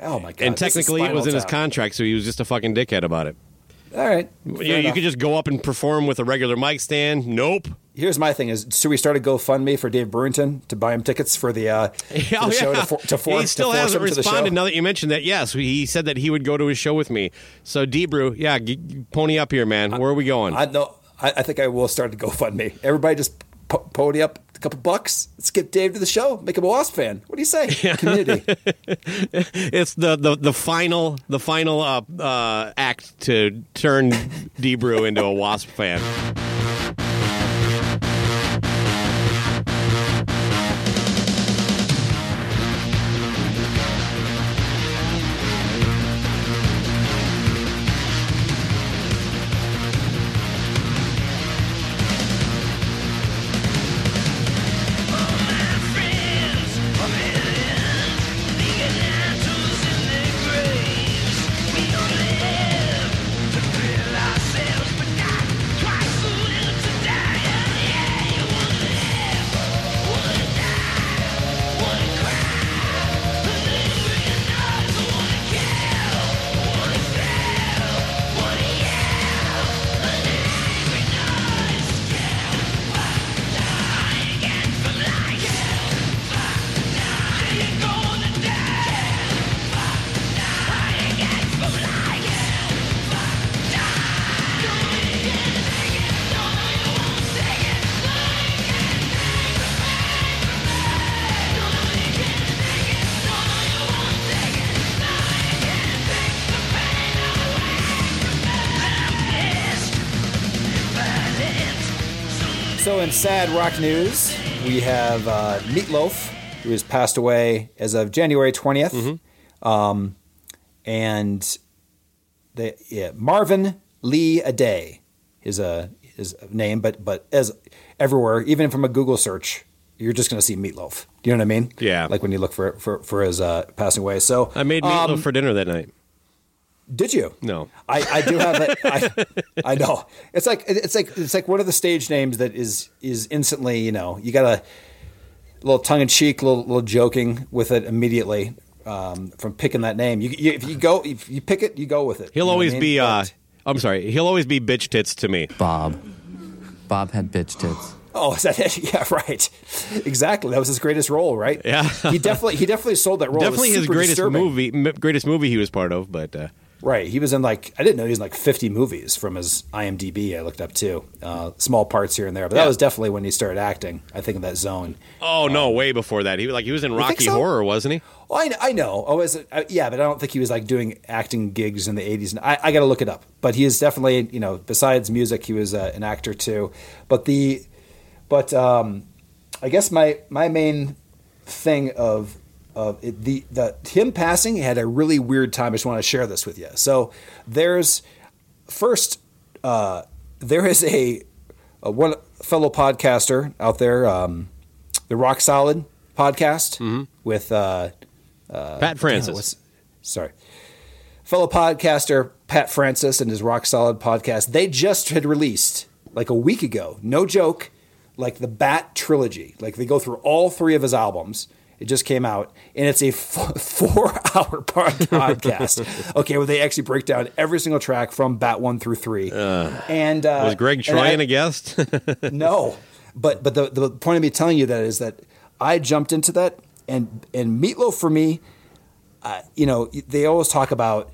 oh my god! and technically, it was in his contract, so he was just a fucking dickhead about it. All right. You, you could just go up and perform with a regular mic stand. Nope. Here's my thing: is should we start a GoFundMe for Dave Brewington to buy him tickets for the, uh, (laughs) for the Oh, show yeah. to, for, to, for, he still to force hasn't him to the show? responded now that you mentioned that. Yes, he said that he would go to his show with me. So, Debrew, yeah, g- g- pony up here, man. Where are we going? I know. I, I think I will start a GoFundMe. Everybody just po- pony up a couple bucks. Let's get Dave to the show. Make him a Wasp fan. What do you say? Community. (laughs) it's the, the, the final the final uh, uh, act to turn Debrew into a Wasp fan. So, in sad rock news, we have uh, Meatloaf, who has passed away as of January 20th. Mm-hmm. Um, and the, yeah, Marvin Lee Aday is a his name, but but as everywhere, even from a Google search, you're just going to see Meatloaf. Do you know what I mean? Yeah. Like when you look for for, for his uh, passing away. So I made meatloaf um, for dinner that night. Did you? No. I, I do have it. I, I know. It's like it's like it's like one of the stage names that is is instantly you know you got a little tongue in cheek, little little joking with it immediately um, from picking that name. You, you if you go if you pick it, you go with it. He'll You know always I mean? be. Uh, I'm sorry. He'll always be bitch tits to me. Bob. Bob had bitch tits. Oh, is that it? (laughs) Yeah, right. Exactly. That was his greatest role, right? Yeah. he definitely he definitely sold that role. It was Definitely his greatest disturbing. movie, greatest movie he was part of. But uh, Right. He was in like I didn't know he was in like 50 movies from his IMDb. I looked up too. Uh, small parts here and there, but that Yeah. was definitely when he started acting. I think in that zone. oh no, way before that, he was like he was in Rocky so? Horror, wasn't he? Well, I, I know. Oh, is it, uh, yeah, but I don't think he was like doing acting gigs in the 80s. And I, I got to look it up. But he is definitely, you know, besides music, he was uh, an actor too. But the, but um, I guess my my main thing of of it, the the him passing had a really weird time. I just want to share this with you. So there's first uh, there is a, a one fellow podcaster out there, um, the Rock Solid podcast with uh, Pat Francis. sorry. Fellow podcaster Pat Francis and his Rock Solid podcast, they just had released like a week ago, no joke, like the Bat trilogy. Like they go through all three of his albums. It just came out, and it's a f- (laughs) four-hour (laughs) podcast. okay, where they actually break down every single track from Bat one through three. and uh, was Greg Troy a guest? (laughs) no, but but the the point of me telling you that is that I jumped into that and and Meatloaf for me, uh, you know, they always talk about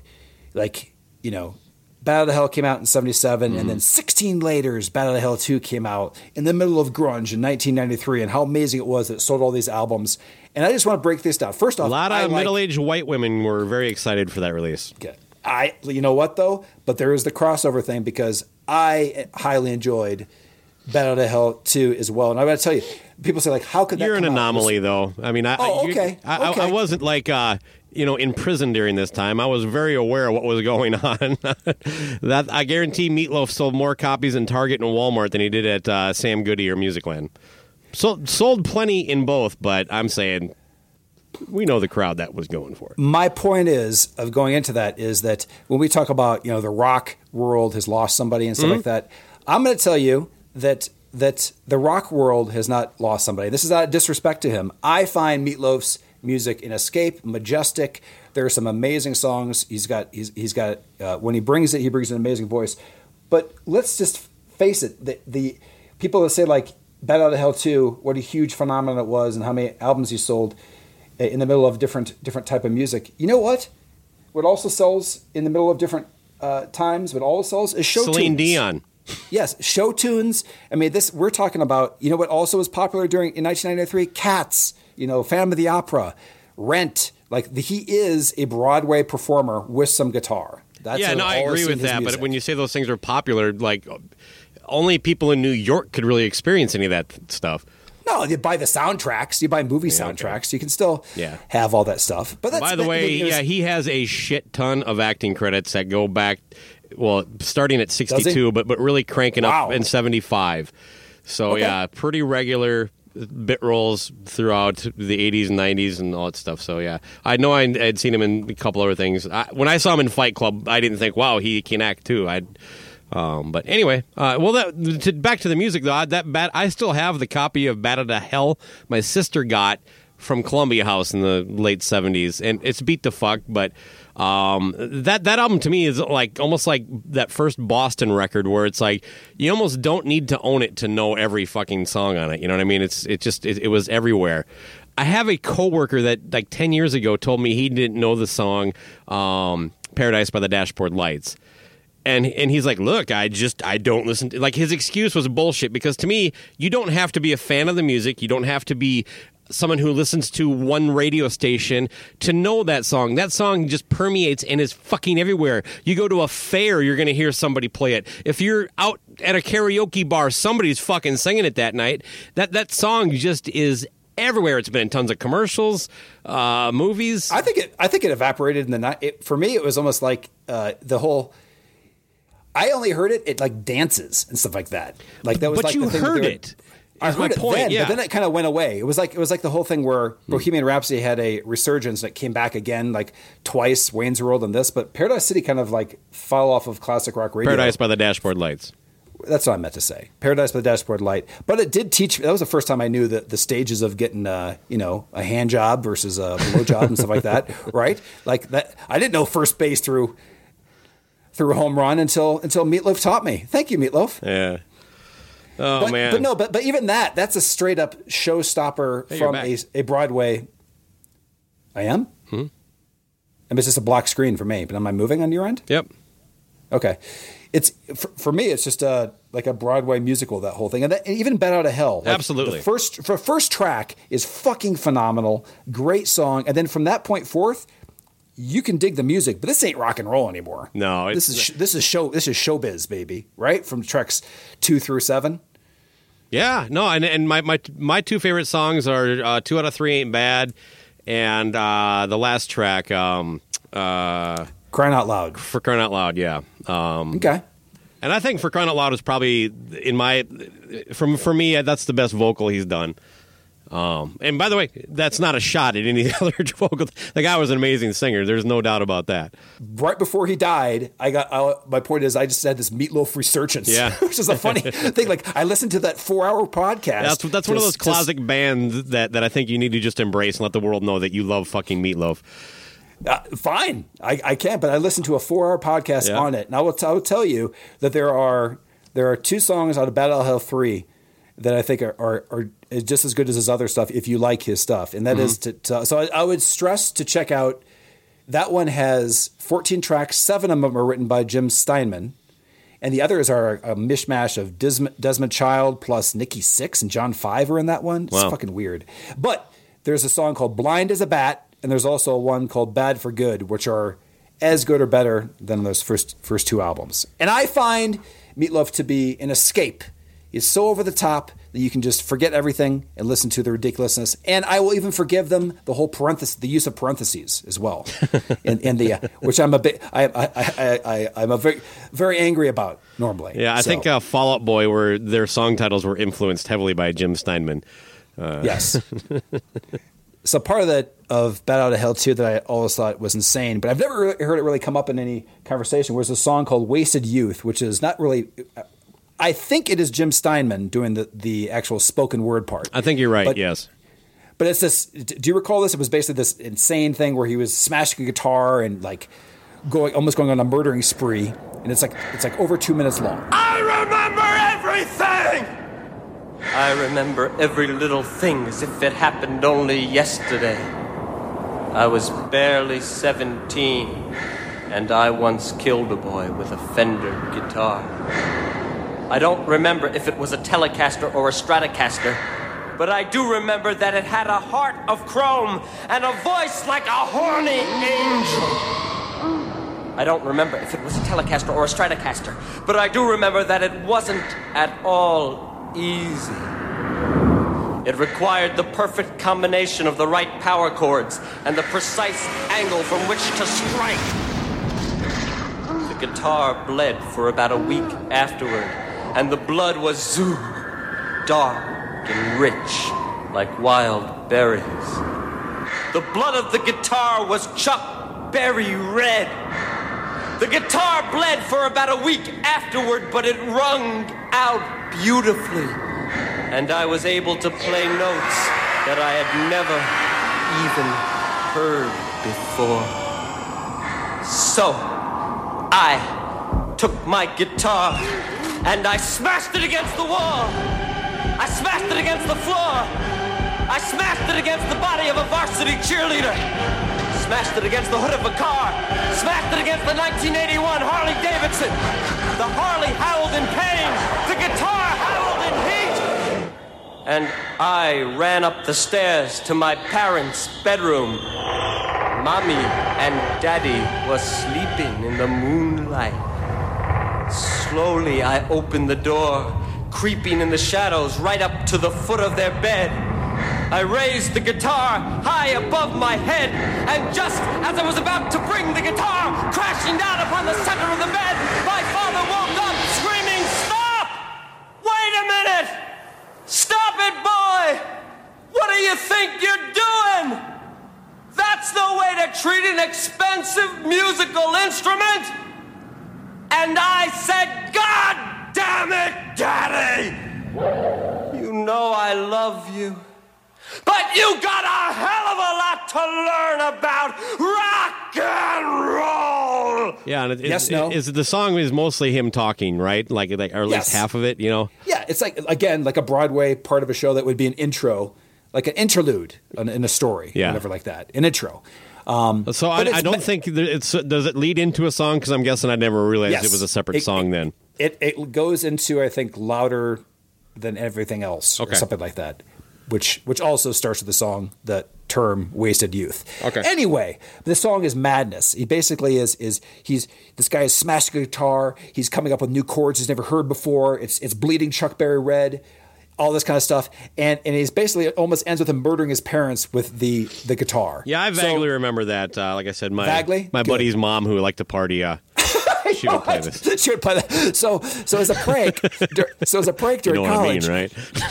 like you know. Bat Out of Hell came out in 77, and then 16 later, Bat Out of Hell 2 came out in the middle of grunge in 1993, and how amazing it was that it sold all these albums. And I just want to break this down. First off, a lot of like- middle-aged white women were very excited for that release. Okay. I, you know what though? But there is the crossover thing because I highly enjoyed Bat Out of Hell 2 as well. And I got to tell you, people say like, how could that You're an out? anomaly, though. I mean, I, Oh, okay, I, I- okay. I wasn't like uh, you know in prison during this time. I was very aware of what was going (laughs) on. that I guarantee Meatloaf sold more copies in Target and Walmart than he did at uh, Sam Goody or Musicland. So, sold plenty in both, but I'm saying we know the crowd that was going for it. My point is of going into that is that when we talk about you know the rock world has lost somebody and stuff Mm-hmm. like that, I'm going to tell you that that the rock world has not lost somebody. This is not a disrespect to him. I find Meatloaf's music in Escape majestic. There are some amazing songs. He's got he's he's got uh, when he brings it, he brings an amazing voice. But let's just face it: the, the people that say like "Bat Out of Hell" two, what a huge phenomenon it was, and how many albums he sold uh, in the middle of different different type of music. You know what? What also sells in the middle of different uh, times, what always sells is show Celine tunes. Dion. Yes, show tunes. I mean, this we're talking about. You know what also was popular during in 1993? Cats. You know, Phantom of the Opera, Rent. Like the, he is a Broadway performer with some guitar. That's yeah, no, I agree with that. But when you say those things are popular, like only people in New York could really experience any of that stuff. no, you buy the soundtracks. You buy movie soundtracks. You can still Yeah. have all that stuff. But that's By the way, yeah, he has a shit ton of acting credits that go back, well, starting at 62, but but really cranking Wow. up in 75. So Okay. yeah, pretty regular bit roles throughout the 80s and 90s and all that stuff. So yeah, I know I had seen him in a couple other things. I, when I saw him in Fight Club, I didn't think, wow, he can act too. I. Um, but anyway, uh, well, that, to, back to the music though. That bat, I still have the copy of "Bat Out of Hell" my sister got from Columbia House in the late '70s, and it's beat the fuck. But um, that that album to me is like almost like that first Boston record, where it's like you almost don't need to own it to know every fucking song on it. You know what I mean? It's it just it, it was everywhere. I have a coworker that like ten years ago told me he didn't know the song um, "Paradise by the Dashboard Lights." and and he's like, "Look, I just I don't listen to like his excuse was bullshit because to me, you don't have to be a fan of the music, you don't have to be someone who listens to one radio station to know that song. That song just permeates and is fucking everywhere. You go to a fair, you're going to hear somebody play it. If you're out at a karaoke bar, somebody's fucking singing it that night. That that song just is everywhere. It's been in tons of commercials, uh, movies. I think it. I think it evaporated in the night. It, for me, it was almost like uh, the whole. I only heard it. It like dances and stuff like that. Like that was. But like you the thing heard were- it, I my heard it point, then, yeah. but then it kind of went away. It was like it was like the whole thing where Bohemian Rhapsody had a resurgence and it came back again, like twice. Wayne's World and this, but Paradise City kind of like fell off of classic rock radio. Paradise by the Dashboard Lights. That's what I meant to say. Paradise by the Dashboard Light. But it did teach me. That was the first time I knew that the stages of getting, uh, you know, a hand job versus a blow job and stuff like that. (laughs) Right? Like that. I didn't know first base through through home run until until Meatloaf taught me. Thank you, Meatloaf. Yeah. Oh but, man. But no, but but even that, that's a straight up showstopper Hey, from a, a Broadway. I am. Hmm. And it's just a black screen for me. But am I moving on your end? Yep. Okay. It's for, for me. It's just a like a Broadway musical. That whole thing, and that, even "Bat Out of Hell." like, Absolutely. The first for first track is fucking phenomenal. Great song, and then from that point forth, you can dig the music. But this ain't rock and roll anymore. No, this is this is show this is showbiz, baby. Right from tracks two through seven. Yeah, no, and and my my my two favorite songs are uh, two out of three ain't bad, and uh, the last track, um, uh, crying out loud for crying out loud, yeah. Um, okay. And I think for crying out loud is probably in my from for me that's the best vocal he's done. Um, and by the way, that's not a shot at any (laughs) other vocal. The guy was an amazing singer. There's no doubt about that. right before he died, I got I, my point is I just had this meatloaf resurgence. Yeah. (laughs) which is a funny (laughs) thing. Like I listened to that four hour podcast. That's that's one of those classic bands that, that I think you need to just embrace and let the world know that you love fucking Meatloaf. Uh, fine, I, I can, but I listened to a four hour podcast Yeah. on it, and I will, t- I will tell you that there are there are two songs out of Battle Hell three that I think are, are, are just as good as his other stuff if you like his stuff, and that is Mm-hmm. to, to so I, I would stress to check out. That one has 14 tracks. Seven of them are written by Jim Steinman. And the others are a mishmash of Desmond, Desmond Child plus Nikki Sixx and John Five are in that one. It's Wow. fucking weird. But there's a song called Blind as a Bat, and there's also one called Bad for Good, which are as good or better than those first first two albums. And I find Meatloaf to be an escape. It's so over the top that you can just forget everything and listen to the ridiculousness. And I will even forgive them the whole parenthesis, the use of parentheses as well, (laughs) in, in the uh, which I'm a bit, I, I, I, I, I'm a very, very angry about normally. Yeah, I So, think uh, Fall Out Boy where their song titles were influenced heavily by Jim Steinman. Uh, (laughs) Yes. so part of that of Bat Out of Hell too that I always thought was insane, but I've never really heard it really come up in any conversation. Was a song called "Wasted Youth," which is not really. I think it is Jim Steinman doing the the actual spoken word part. I think you're right. But- yes. But it's this. Do you recall this? It was basically this insane thing where he was smashing a guitar and like going almost going on a murdering spree, and it's like it's like over two minutes long. I remember everything! I remember every little thing as if it happened only yesterday. I was barely 17, and I once killed a boy with a Fender guitar. I don't remember if it was a Telecaster or a Stratocaster, but I do remember that it had a heart of chrome and a voice like a horny angel. I don't remember if it was a Telecaster or a Stratocaster, but I do remember that it wasn't at all easy. It required the perfect combination of the right power chords and the precise angle from which to strike. The guitar bled for about a week afterward, and the blood was zoo, dark and rich like wild berries. The blood of the guitar was Chuck Berry red. The guitar bled for about a week afterward, but it rung out beautifully. And I was able to play notes that I had never even heard before. So, I took my guitar and I smashed it against the wall. I smashed it against the floor. I smashed it against the body of a varsity cheerleader. Smashed it against the hood of a car. Smashed it against the 1981 Harley Davidson. The Harley howled in pain. The guitar howled in heat. And I ran up the stairs to my parents' bedroom. Mommy and Daddy were sleeping in the moonlight. Slowly, I opened the door, creeping in the shadows right up to the foot of their bed. I raised the guitar high above my head, and just as I was about to bring the guitar crashing down upon the center of the bed, my father woke up screaming, Stop! Wait a minute! Stop it, boy! What do you think you're doing? That's no way to treat an expensive musical instrument! And I said, God damn it, Daddy! You know I love you. but you got a hell of a lot to learn about rock and roll. Yeah, and it, Yes, it- no. is the song is mostly him talking, right? Like, like or at least Yes. half of it. You know. Yeah, it's like again like a Broadway part of a show that would be an intro, like an interlude in, in a story, Yeah. whatever like that, an intro. Um, So I, I don't think that it's. Does it lead into a song? Because I'm guessing I never realized Yes. it was a separate It- song. then it it goes into I think louder than everything else, Okay. or something like that, which which also starts with the song the term "wasted youth." Okay. Anyway, the song is madness. He basically is is he's this guy is smashing a guitar. He's coming up with new chords he's never heard before. It's it's bleeding Chuck Berry red. All this kind of stuff, and and he's basically almost ends with him murdering his parents with the the guitar. yeah, I So- vaguely remember that. Uh, like I said, my Vaguely? my Good. buddy's mom who liked to party. Uh, (laughs) she would play (laughs) this. she would play that. So so as a prank, (laughs) dur- so as a prank You during know what I college, mean,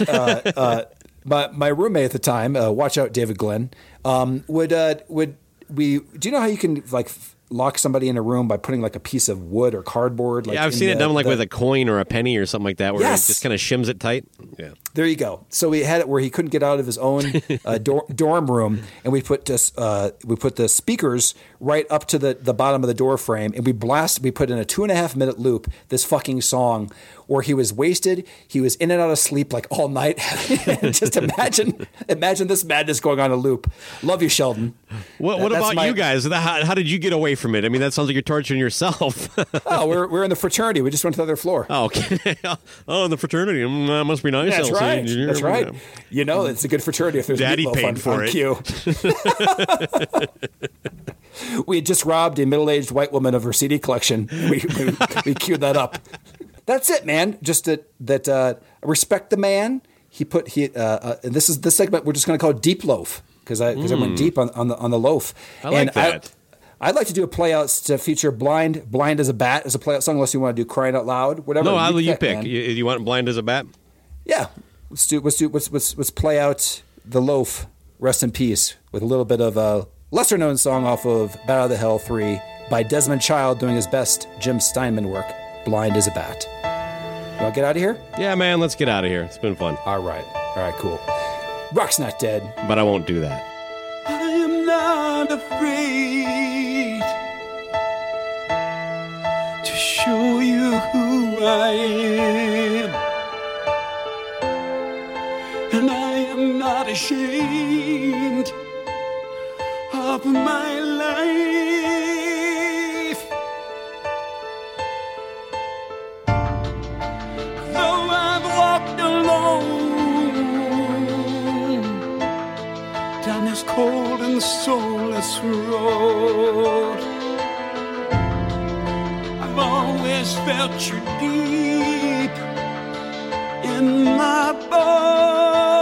right? uh, uh, my my roommate at the time, uh, watch out, David Glenn, um, would uh, would we? Do you know how you can like f- lock somebody in a room by putting like a piece of wood or cardboard? Like yeah, I've seen it done like the- with a coin or a penny or something like that, where Yes. it just kind of shims it tight. Yeah. There you go. So we had it where he couldn't get out of his own uh, (laughs) dor- dorm room, and we put this, uh, we put the speakers right up to the, the bottom of the door frame, and we blast. We put in a two and a half minute loop this fucking song where he was wasted. He was in and out of sleep like all night. (laughs) Just imagine, imagine this madness going on a loop. Love you, Sheldon. What, what about my- you guys? How, how did you get away from it? I mean, that sounds like you're torturing yourself. (laughs) Oh, we're we're in the fraternity. We just went to the other floor. oh, okay. (laughs) oh, the fraternity. Mm, that must be nice. That's LC. right. Did you- That's right. You know, it's a good fraternity if there's Daddy paid on, for on it. cue. (laughs) we had just robbed a middle-aged white woman of her CD collection. We, we, we queued that up. That's it, man. Just that that uh, respect the man. He put he. Uh, uh, and this is this segment. We're just going to call it deep loaf because I because I went deep on, on the on the loaf. Hmm. I like and that. I, would like to do a playout to feature "Blind," "Blind as a Bat" as a playout song. Unless you want to do "Crying Out Loud," whatever. No, I'll you pick. You, you want blind as a bat? Yeah, let's do let's do let's let's, let's play out the loaf. Rest in peace with a little bit of a lesser known song off of Bat Out of Hell Three by Desmond Child doing his best Jim Steinman work. Blind as a bat. You want to get out of here? Yeah, man. Let's get out of here. It's been fun, All right, all right, cool. Rock's not dead. but I won't do that. Not afraid to show you who I am. And I am not ashamed of my life. Cold and soulless road. I've always felt you deep in my bones.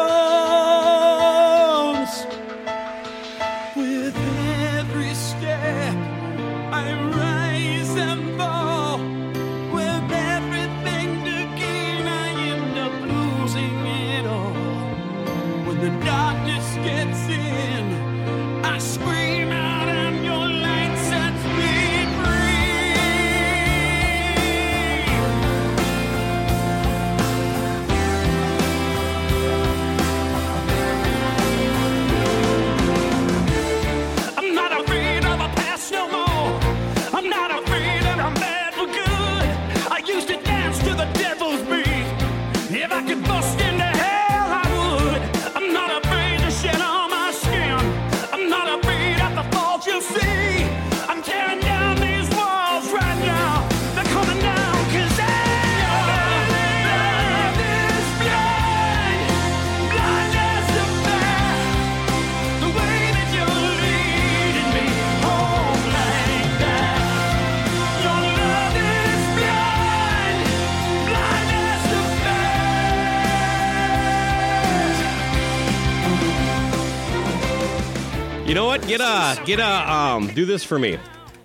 A get a um. Do this for me.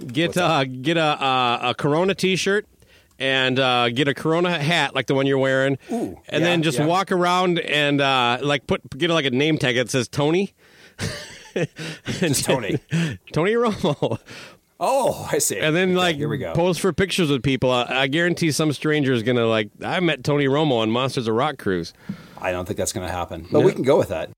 Get uh get a uh, a Corona T-shirt and uh, get a Corona hat like the one you're wearing, Ooh, and yeah, then just yeah. walk around and uh, like put get like a name tag that says Tony. (laughs) Just (laughs) Tony. Tony Romo. Oh, I see. And then Okay, like here we go. pose for pictures with people. Uh, I guarantee some stranger is gonna like. I met Tony Romo on Monsters of Rock cruise. I don't think that's going to happen, but we can go with that.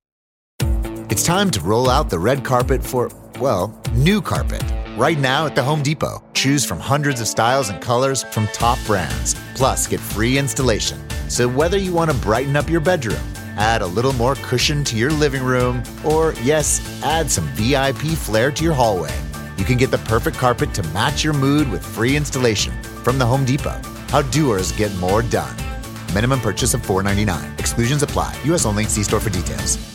It's time to roll out the red carpet for, well, new carpet. Right now at the Home Depot, choose from hundreds of styles and colors from top brands. Plus, get free installation. So, whether you want to brighten up your bedroom, add a little more cushion to your living room, or, yes, add some VIP flair to your hallway, you can get the perfect carpet to match your mood with free installation from the Home Depot. How doers get more done. Minimum purchase of $4.99. Exclusions apply. U.S. only. See store for details.